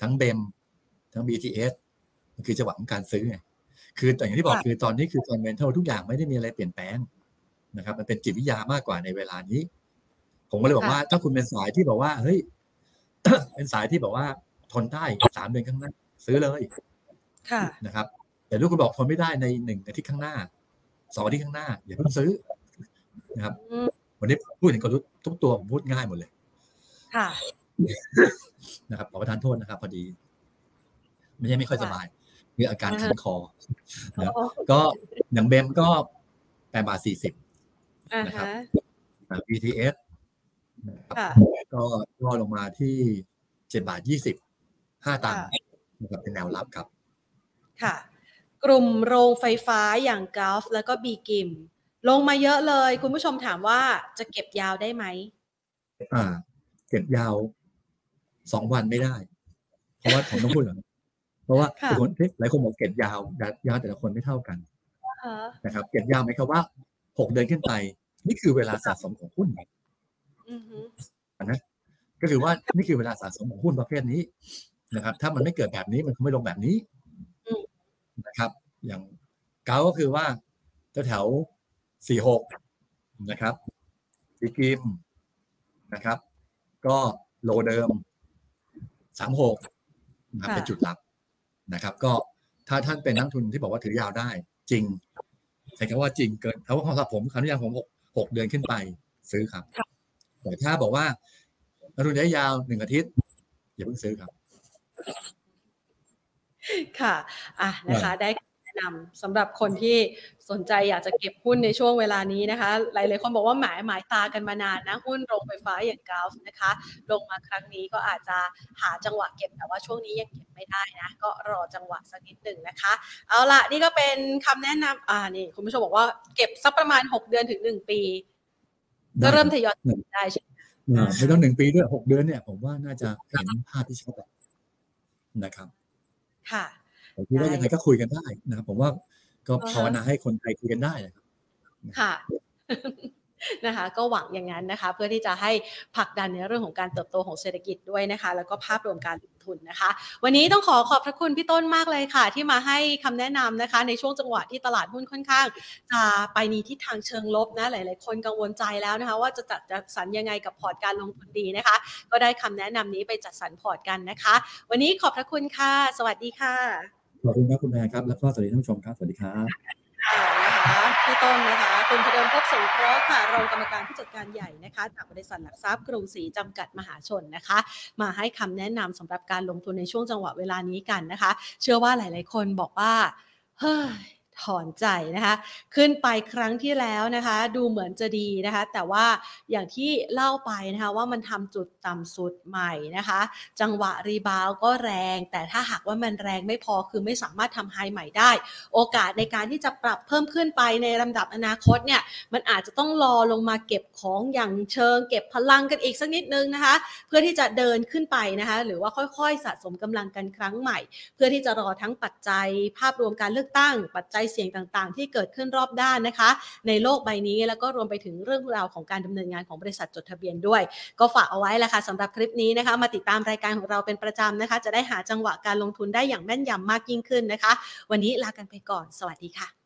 B: ทั้งเบมทั้ง BTS มันคือจังหวะของการซื้อไง คือแต่อย่างที่บอก
A: ค่ะ
B: คือตอนนี้คือฟันเมนทัลทุกอย่างไม่ได้มีอะไรเปลี่ยนแปลงนะครับ มันเป็นจิตวิทยามากกว่าในเวลานี้ ผมก็เลยบอกว่า ถ้าคุณเป็นสายที่บอกว่าเฮ้ยเป็นสายที่บอกว่าทนได้สามเดือนข้างหน้า ซื้อเลย
A: ค่ะ
B: นะครับ แต่ถ้าคุณบอกทนไม่ได้ในหนึ่งอาทิตย์ข้างหน้าสองอาทิตย์ข้างหน้าอย่าเพิ่งซื้อนะครับ
A: อืม
B: วันนี้พูดถึงกลยุทธ์ทุกตัวผมพูดง่ายหมดเลย
A: ค่ะ
B: นะครับขอประทานโทษนะครับ พอดี ไม่ใช่ไม่ค่อยสบาย มีอาการ
A: อ่าฮะ
B: คันคอนะก็อย่างเบมก็แปดบาทสี่สิบ
A: อ่า
B: นะครับ
A: ฮะ
B: BTS นะครับ
A: ค่ะ
B: ก็ย่อลงมาที่เจ็ดบาทยี่สิบห้าตังค์
A: ค่ะ
B: นะครับเป็นแนวรับครับ
A: ค่ะ กลุ่มโรงไฟฟ้าอย่างกาฟแล้วก็บีกิม ลงมาเยอะเลย คุณผู้ชมถามว่าจะเก็บยาวได้ไหม
B: อ่า เก็บยาวสองวันไม่ได้ เพราะว่าผมต้องพูดก่อนเพ ราะว่า
A: ค่ะ
B: บางคนเฮ้ยหลายคนบอกเก็บยาวยาวแต่ละคนไม่เท่ากัน
A: อ่าฮะ
B: นะครับ เก็บยาวไหมครับว่าหกเดือนขึ้นไป นี่คือเวลาสะสมของหุ้น
A: อือฮึ
B: นะก็คือว่านี่คือเวลาสะสมของหุ้นประเภทนี้นะครับ ถ้ามันไม่เกิดแบบนี้มันคงไม่ลงแบบนี้นะครับ อย่างเกาก็คือว่าแถวสี่หกนะครับสีกิมนะครับ ก็โลเดิมสามหกนะครับเป็นจุดหลัก นะครับ ก็ถ้าท่านเป็นนักทุนที่บอกว่าถือยาวได้ จริงใช้คำว่าจริงเกินถ้าว่าของสำหรับผมคำนิยามผมหกหกเดือนขึ้นไปซื้อครับแต่ถ้าบอกว่านักทุนระยะยาวหนึ่งอาทิตย์อย่าเพิ่งซื้อครับ
A: ค่ะ อะนะคะได้แนะนำสำหรับคนที่สนใจอยากจะเก็บหุ้นในช่วงเวลานี้นะคะ หลายๆคนบอกว่าหมายหมายตากันมานานนะ หุ้นโรงไฟฟ้าอย่างกราฟนะคะ ลงมาครั้งนี้ก็อาจจะหาจังหวะเก็บแต่ว่าช่วงนี้ยังเก็บไม่ได้นะ ก็รอจังหวะสักนิดหนึ่งนะคะ เอาละนี่ก็เป็นคำแนะนำอ่านี่คุณผู้ชมบอกว่าเก็บสักประมาณ 6 เดือนถึง 1 ปี ก็เริ่มทยอยได้ใช่ไหม
B: ไม่ต้องหนึ่งปีด้วยหกเดือนเนี่ย ผมว่าน่าจะเห็นภาพที่ชัดนะครับ
A: ค่ะ
B: ผมคิดว่ายังไงก็คุยกันได้นะครับ ผมว่าก็ภาวนาให้คนไทยคุยกันได้นะครับ
A: ค่ะนะคะก็หวังอย่างนั้นนะคะ เพื่อที่จะให้ผลักดันในเรื่องของการเติบโตของเศรษฐกิจด้วยนะคะ แล้วก็ภาพรวมการลงทุนนะคะ วันนี้ต้องขอขอบพระคุณพี่ต้นมากเลยค่ะ ที่มาให้คำแนะนำนะคะ ในช่วงจังหวะที่ตลาดหุ้นค่อนข้าง จะไปในทิศทางเชิงลบนะหลาย ๆ คนกังวลใจแล้วนะคะ ว่าจะจัดจัดสรรยังไงกับพอร์ตการลงทุนดีนะคะ ก็ได้คำแนะนำนี้ไปจัดสรรพอร์ตกันนะคะ วันนี้ขอบพระคุณค่ะ สวัสดีค่ะ
B: ขอบคุณครับคุณแม่ครับ แล้วก็สวัสดีท่านผู้ชมครับ สวัสดีครับ
A: ค่ะนะคะพี่ต้นนะคะคุณพเดิมพบสงเคราะห์ค่ะรองกรรมการผู้จัดการใหญ่นะคะจากบริษัทหลักทรัพย์กรุงศรีจำกัดมหาชนนะคะ มาให้คำแนะนำสำหรับการลงทุนในช่วงจังหวะเวลานี้กันนะคะ เชื่อว่าหลาย ๆ คนบอกว่าเฮ้ย ถอนใจนะคะ ขึ้นไปครั้งที่แล้วนะคะ ดูเหมือนจะดีนะคะ แต่ว่าอย่างที่เล่าไปนะคะว่ามันทำจุดต่ำสุดใหม่นะคะ จังหวะรีบาวก็แรง แต่ถ้าหากว่ามันแรงไม่พอคือไม่สามารถทำไฮใหม่ได้ โอกาสในการที่จะปรับเพิ่มขึ้นไปในลำดับอนาคตเนี่ยมันอาจจะต้องรอลงมาเก็บของอย่างเชิง เก็บพลังกันอีกสักนิดนึงนะคะ เพื่อที่จะเดินขึ้นไปนะคะ หรือว่าค่อยๆ สะสมกำลังกันครั้งใหม่ เพื่อที่จะรอทั้งปัจจัยภาพรวมการเลือกตั้ง ปัจจัยเสี่ยงต่างๆ ที่เกิดขึ้นรอบด้านนะคะ ในโลกใบนี้แล้วก็รวมไปถึงเรื่องราวของการดำเนินงานของบริษัทจดทะเบียนด้วย ก็ฝากเอาไว้แหละค่ะสำหรับคลิปนี้นะคะมาติดตามรายการของเราเป็นประจำนะคะ จะได้หาจังหวะการลงทุนได้อย่างแม่นยำมากยิ่งขึ้นนะคะ วันนี้ลากันไปก่อน สวัสดีค่ะ